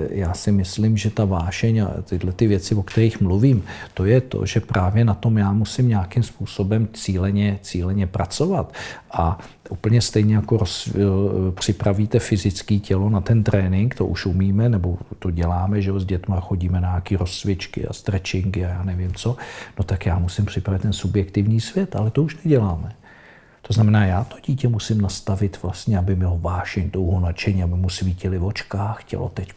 já si myslím, že ta vášeň a tyhle ty věci, o kterých mluvím, to je to, že právě na tom já musím nějakým způsobem cíleně, cíleně pracovat. A úplně stejně jako roz, e, připravíte fyzické tělo na ten trénink, to už umíme, nebo to děláme, že s dětma chodíme na nějaké rozcvičky a stretchingy a já nevím co, no tak já musím připravit ten subjektivní svět, ale to už neděláme. To znamená, já to dítě musím nastavit vlastně, aby mělo vášeň, touho nadšení, aby mu svítili v očkách, chtělo teď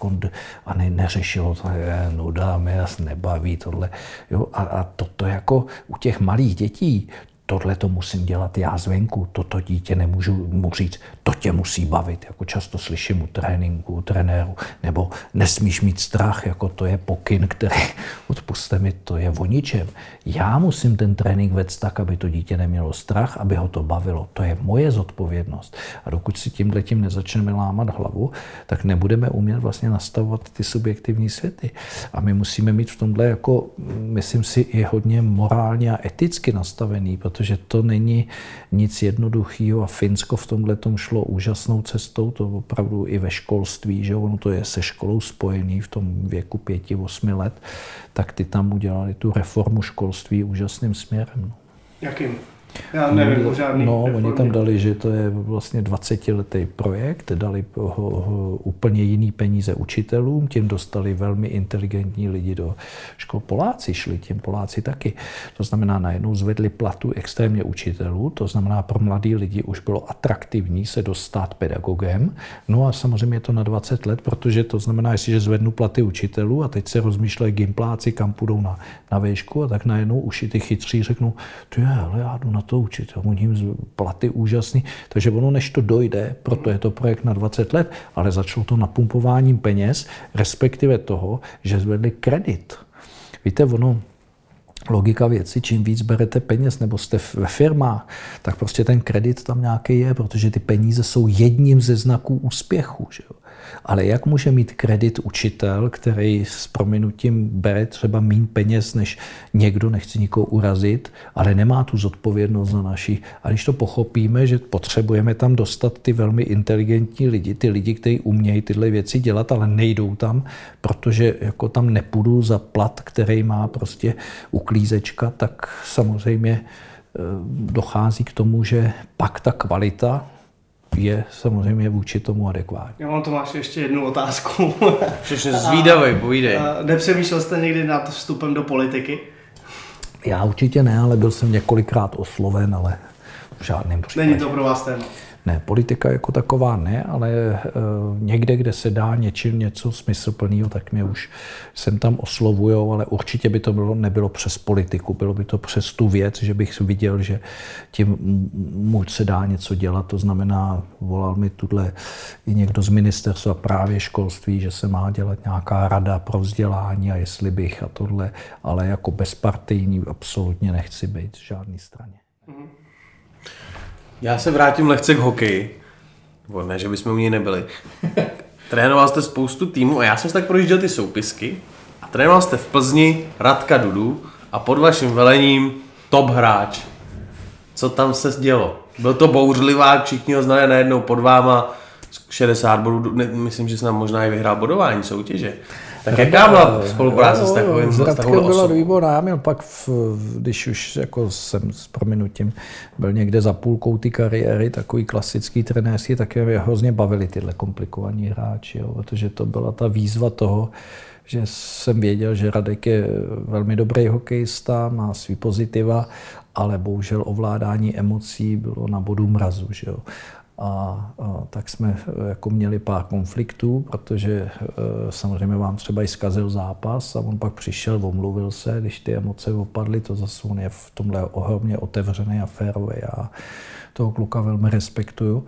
a ne, neřešilo to, je, nuda, mě nebaví tohle. Jo, a, a toto jako u těch malých dětí, tohle to musím dělat já zvenku, toto dítě nemůžu mu říct, to tě musí bavit, jako často slyším u tréninku, u trenéru, nebo nesmíš mít strach, jako to je pokyn, který, <laughs> odpuste mi, to je o ničem. Já musím ten trénink vést tak, aby to dítě nemělo strach, aby ho to bavilo. To je moje zodpovědnost. A dokud si tímhle tím nezačneme lámat hlavu, tak nebudeme umět vlastně nastavovat ty subjektivní světy. A my musíme mít v tomhle jako, myslím si, i hodně morálně a eticky nastavený, protože to není nic jednoduchého a Finsko v tomhle tom šlo úžasnou cestou, to opravdu i ve školství, že ono to je se školou spojený v tom věku pěti, osmi let, tak ty tam udělali tu reformu školství úžasným směrem. No. Jakým? Já nevím o žádný No, oni tam dali, že to je vlastně 20-letý projekt, dali ho, ho, úplně jiný peníze učitelům, tím dostali velmi inteligentní lidi do škol. Poláci šli, tím Poláci taky. To znamená, najednou zvedli platu extrémně učitelů, to znamená, pro mladý lidi už bylo atraktivní se dostat pedagogem. No a samozřejmě je to na 20 let, protože to znamená, jestliže zvednu platy učitelů a teď se rozmýšlejí gimpláci, kam půjdou na, na výšku a tak najednou už i ty chytří řeknou, ty ale já jdu na to učit, oni jim platy úžasný. Takže ono, než to dojde, proto je to projekt na 20 let, ale začalo to napumpováním peněz, respektive toho, že zvedli kredit. Víte, ono, logika věci, čím víc berete peněz nebo jste ve firmách, tak prostě ten kredit tam nějaký je, protože ty peníze jsou jedním ze znaků úspěchu. Že jo? Ale jak může mít kredit učitel, který s prominutím bere třeba méně peněz než někdo, nechci nikoho urazit, ale nemá tu zodpovědnost za naši. A když to pochopíme, že potřebujeme tam dostat ty velmi inteligentní lidi, ty lidi, kteří umějí tyhle věci dělat, ale nejdou tam, protože jako tam nepůjdu za plat, který má prostě uklízečka, tak samozřejmě eh, dochází k tomu, že pak ta kvalita je samozřejmě vůči tomu adekvátní. Já mám Tomáš ještě jednu otázku. Všechno <laughs> zvídavej, povídej. A Nepřemýšlel jste někdy nad vstupem do politiky? Já určitě ne, ale byl jsem několikrát osloven, ale v žádném případě. Není to pro vás téma. Ne, politika jako taková ne, ale e, někde, kde se dá něčím něco smysluplného, tak mě už sem tam oslovujou, ale určitě by to bylo, nebylo přes politiku, bylo by to přes tu věc, že bych viděl, že tím mu se dá něco dělat, to znamená, volal mi tuhle i někdo z ministerstva právě školství, že se má dělat nějaká rada pro vzdělání a jestli bych a tohle, ale jako bezpartijní absolutně nechci být v žádné straně. Mm-hmm. Já se vrátím lehce k hokeji. Nebo ne, že bychom u něj nebyli. <laughs> Trénoval jste spoustu týmů a já jsem si tak projížděl ty soupisky. A trénoval jste v Plzni Radka Dudu a pod vaším velením top hráč. Co tam se dělo? Byl to bouřlivák, všichni ho znali najednou pod váma 60 bodů, myslím, že se nám možná i vyhrál bodování soutěže. Tak jaká byla spolupráce s takovým s takovou byla výborná. Já měl pak, v, když už jako jsem s prominutím byl někde za půlkou ty kariéry, takový klasický trenérský, tak mě hrozně bavili tyhle komplikovaní hráči, jo, protože to byla ta výzva toho, že jsem věděl, že Radek je velmi dobrý hokejista, má svý pozitiva, ale bohužel ovládání emocí bylo na bodu mrazu. Že jo. A, a tak jsme jako měli pár konfliktů, protože e, samozřejmě vám třeba i zkazil zápas a on pak přišel, omluvil se, když ty emoce opadly, to zase on je v tomhle ohromně otevřený a férový. Já toho kluka velmi respektuju.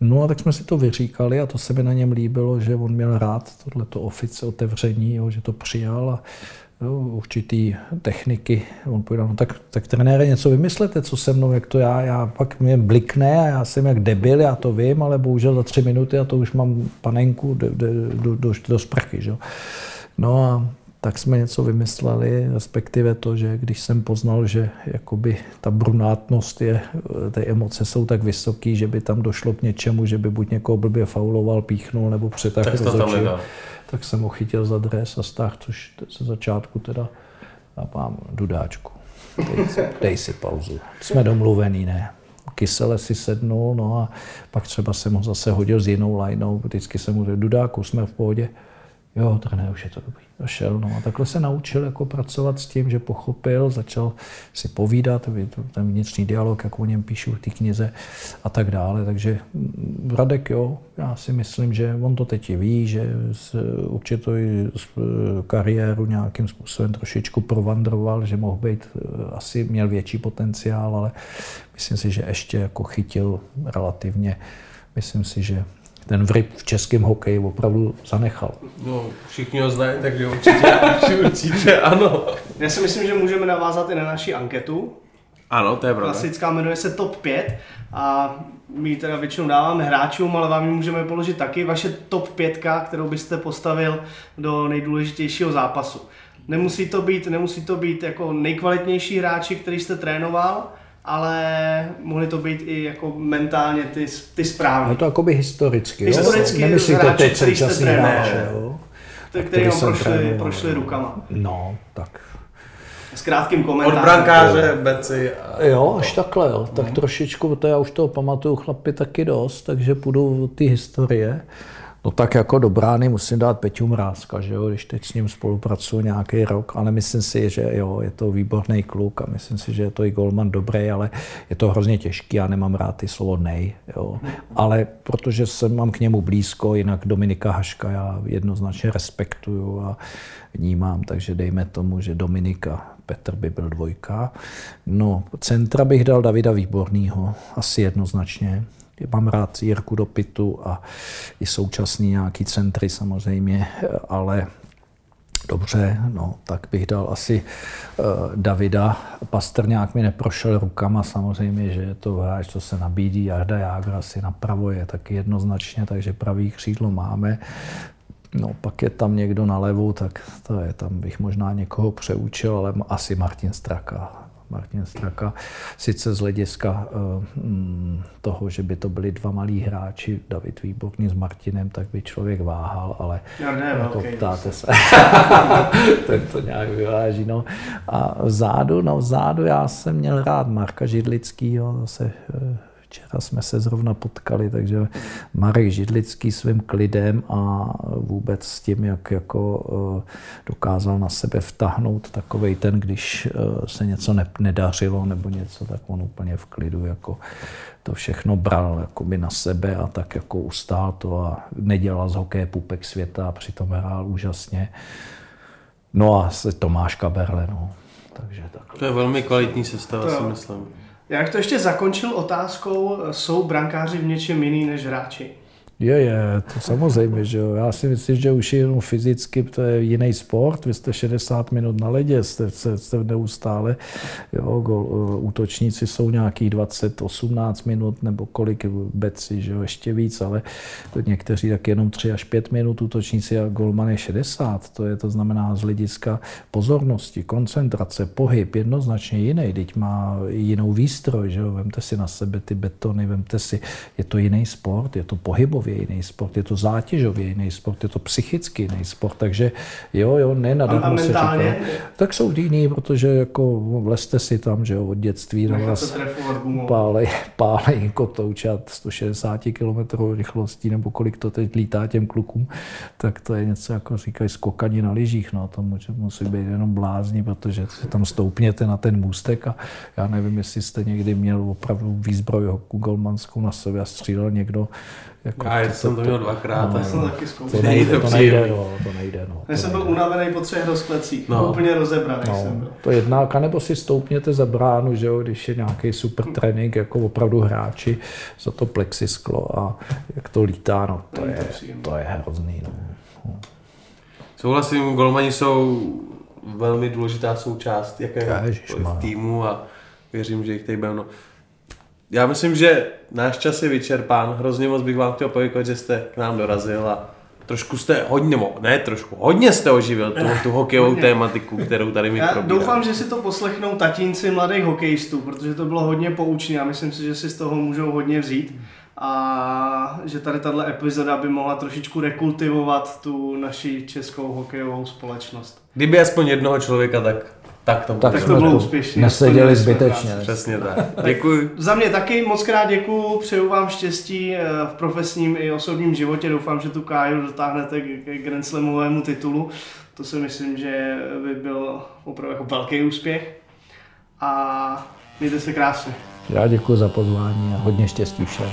No a tak jsme si to vyříkali a to se mi na něm líbilo, že on měl rád tohleto ofice otevření, jo, že to přijal a jo, určitý techniky. On povedal, no tak, tak trenére něco vymyslete, co se mnou, jak to já, já pak mě blikne a já jsem jak debil, já to vím, ale bohužel za tři minuty a to už mám panenku do, do, do, do, do sprchy. Že? No a tak jsme něco vymysleli, respektive to, že když jsem poznal, že jakoby ta brunátnost je, ty emoce jsou tak vysoký, že by tam došlo k něčemu, že by buď někoho blbě fauloval, píchnul nebo přetak rozhodčil, tak jsem ho chytil za dres a stáh, což ze začátku teda a mám dudáčku. Dej, <laughs> dej si pauzu. Jsme domluvený, ne? Kysele si sednul, no a pak třeba jsem ho zase hodil s jinou lajnou, vždycky jsem mu řekl, dudáku, jsme v pohodě. Jo, trenér, už je to dobrý. Došel, no a takhle se naučil jako pracovat s tím, že pochopil, začal si povídat, ten vnitřní dialog, jak o něm píšu v té knize a tak dále. Takže Radek, jo, já si myslím, že on to teď ví, že určitě kariéru nějakým způsobem trošičku provandroval, že mohl být, asi měl větší potenciál, ale myslím si, že ještě jako chytil relativně, myslím si, že ten vryb v českém hokeji opravdu zanechal. No, všichni ho znají, takže určitě, <laughs> určitě ano. Já si myslím, že můžeme navázat i na naši anketu. Ano, to je pravda. Klasická jmenuje se TOP 5 a my ji teda většinou dáváme hráčům, ale vám ji můžeme položit taky. Vaše TOP 5, kterou byste postavil do nejdůležitějšího zápasu. Nemusí to být, nemusí to být jako nejkvalitnější hráči, který jste trénoval, ale mohly to být i jako mentálně ty, ty správné. No to jako by historicky, historicky jo? Nemyslíte hráči, teď současný hráče, jo? který vám prošli, prošli rukama. No, tak. s krátkým komentářem. Od brankáře, beci. A... Jo, až takhle, jo. Tak trošičku, to já už toho pamatuju chlapi taky dost, takže půjdu ty historie. No tak jako do brány musím dát Peťu Mrázka, že jo, když teď s ním spolupracuji nějaký rok, ale myslím si, že jo, je to výborný kluk a myslím si, že je to i golman dobrý, ale je to hrozně těžký, já nemám rád ty slovo nej, jo. Ale protože jsem mám k němu blízko, jinak Dominika Haška já jednoznačně respektuju a vnímám, takže dejme tomu, že Dominika Petr by byl dvojka. No, centra bych dal Davida Výbornýho, asi jednoznačně. Mám rád Jirku do pitu a i současný nějaký centry samozřejmě, ale Dobře, no, tak bych dal asi uh, Davida. Pastrňák mi neprošel rukama, samozřejmě, že je to hráč, co se nabídí. Jarda Jágr asi napravo je taky jednoznačně, takže pravý křídlo máme. No, pak je tam někdo na levu, tak to je, tam bych možná někoho přeučil, ale asi Martin Straka. Martin Straka, sice z hlediska uh, toho, že by to byli dva malí hráči, David Výborný s Martinem, tak by člověk váhal, ale Já ne, jako okay. ptáte se, <laughs> tak to nějak vyváží. No. A vzadu, no vzadu já jsem měl rád Marka Židlickýho, zase uh, Včera jsme se zrovna potkali, takže Marek Židlický svým klidem a vůbec s tím, jak jako dokázal na sebe vtahnout takovej ten, když se něco nedařilo nebo něco, tak on úplně v klidu jako to všechno bral jakoby na sebe a tak jako ustál to a nedělal z hokeje pupek světa a přitom hrál úžasně. No a Tomáš Kaberle, no. Takže tak. To je velmi kvalitní sestava, si myslím. Já bych to ještě zakončil otázkou, jsou brankáři v něčem jiný než hráči? Je, je, to samozřejmě, že jo. Já si myslím, že už jenom fyzicky to je jiný sport. Vy jste 60 minut na ledě, jste, jste, jste neustále. Jo, gol, útočníci jsou nějaký 20, 18 minut nebo kolik beci, že jo, ještě víc, ale to někteří tak jenom 3 až 5 minut útočníci a golman je 60. To je, to znamená z hlediska pozornosti, koncentrace, pohyb, jednoznačně jiný. Teď má jinou výstroj, že jo. Vemte si na sebe ty betony, vemte si, je to jiný sport, je to pohybový časově jiný sport, je to zátěžově jiný sport, je to psychicky jiný sport, takže jo, jo, ne na a, a se říká, tak jsou jiný, protože jako vlezte si tam, že jo, od dětství na vás pálej, pálej kotoučat 160 km rychlostí, nebo kolik to teď lítá těm klukům, tak to je něco jako říkají skokaní na lyžích, no, to musí být jenom blázni, protože si tam stoupněte na ten můstek a já nevím, jestli jste někdy měl opravdu výzbroj golmanskou na sobě a střílel někdo jako já to, jsem to, měl dvakrát. No, to jsem taky zkoušel. To nejde, to nejde, no, to nejde. No, já jsem byl unavený po třech rozklecích, no. úplně rozebraný no, jsem byl. To jedná, nebo si stoupněte za bránu, že jo, když je nějaký super trénink, jako opravdu hráči za to plexisklo a jak to lítá, no, to, je, to je hrozný. No. Souhlasím, golmani jsou velmi důležitá součást jakéhokoliv týmu a věřím, že jich tady bude. No já myslím, že náš čas je vyčerpán. Hrozně moc bych vám chtěl poděkovat, že jste k nám dorazil a trošku jste hodně, ne trošku, hodně jste oživil tu, tu hokejovou <laughs> tématiku, kterou tady mi Já doufám, že si to poslechnou tatínci mladých hokejistů, protože to bylo hodně poučné a myslím si, že si z toho můžou hodně vzít a že tady tahle epizoda by mohla trošičku rekultivovat tu naši českou hokejovou společnost. Kdyby aspoň jednoho člověka, tak tak to, tak to bylo úspěšně. Neseděli zbytečně. Přesně tak. Děkuji. Za mě taky moc krát děkuji, přeju vám štěstí eh, v profesním i osobním životě. Doufám, že tu Káju dotáhnete k Grand Slamovému titulu. To si myslím, že by byl opravdu jako velký úspěch. A mějte se krásně. Já děkuji za pozvání a hodně štěstí všem.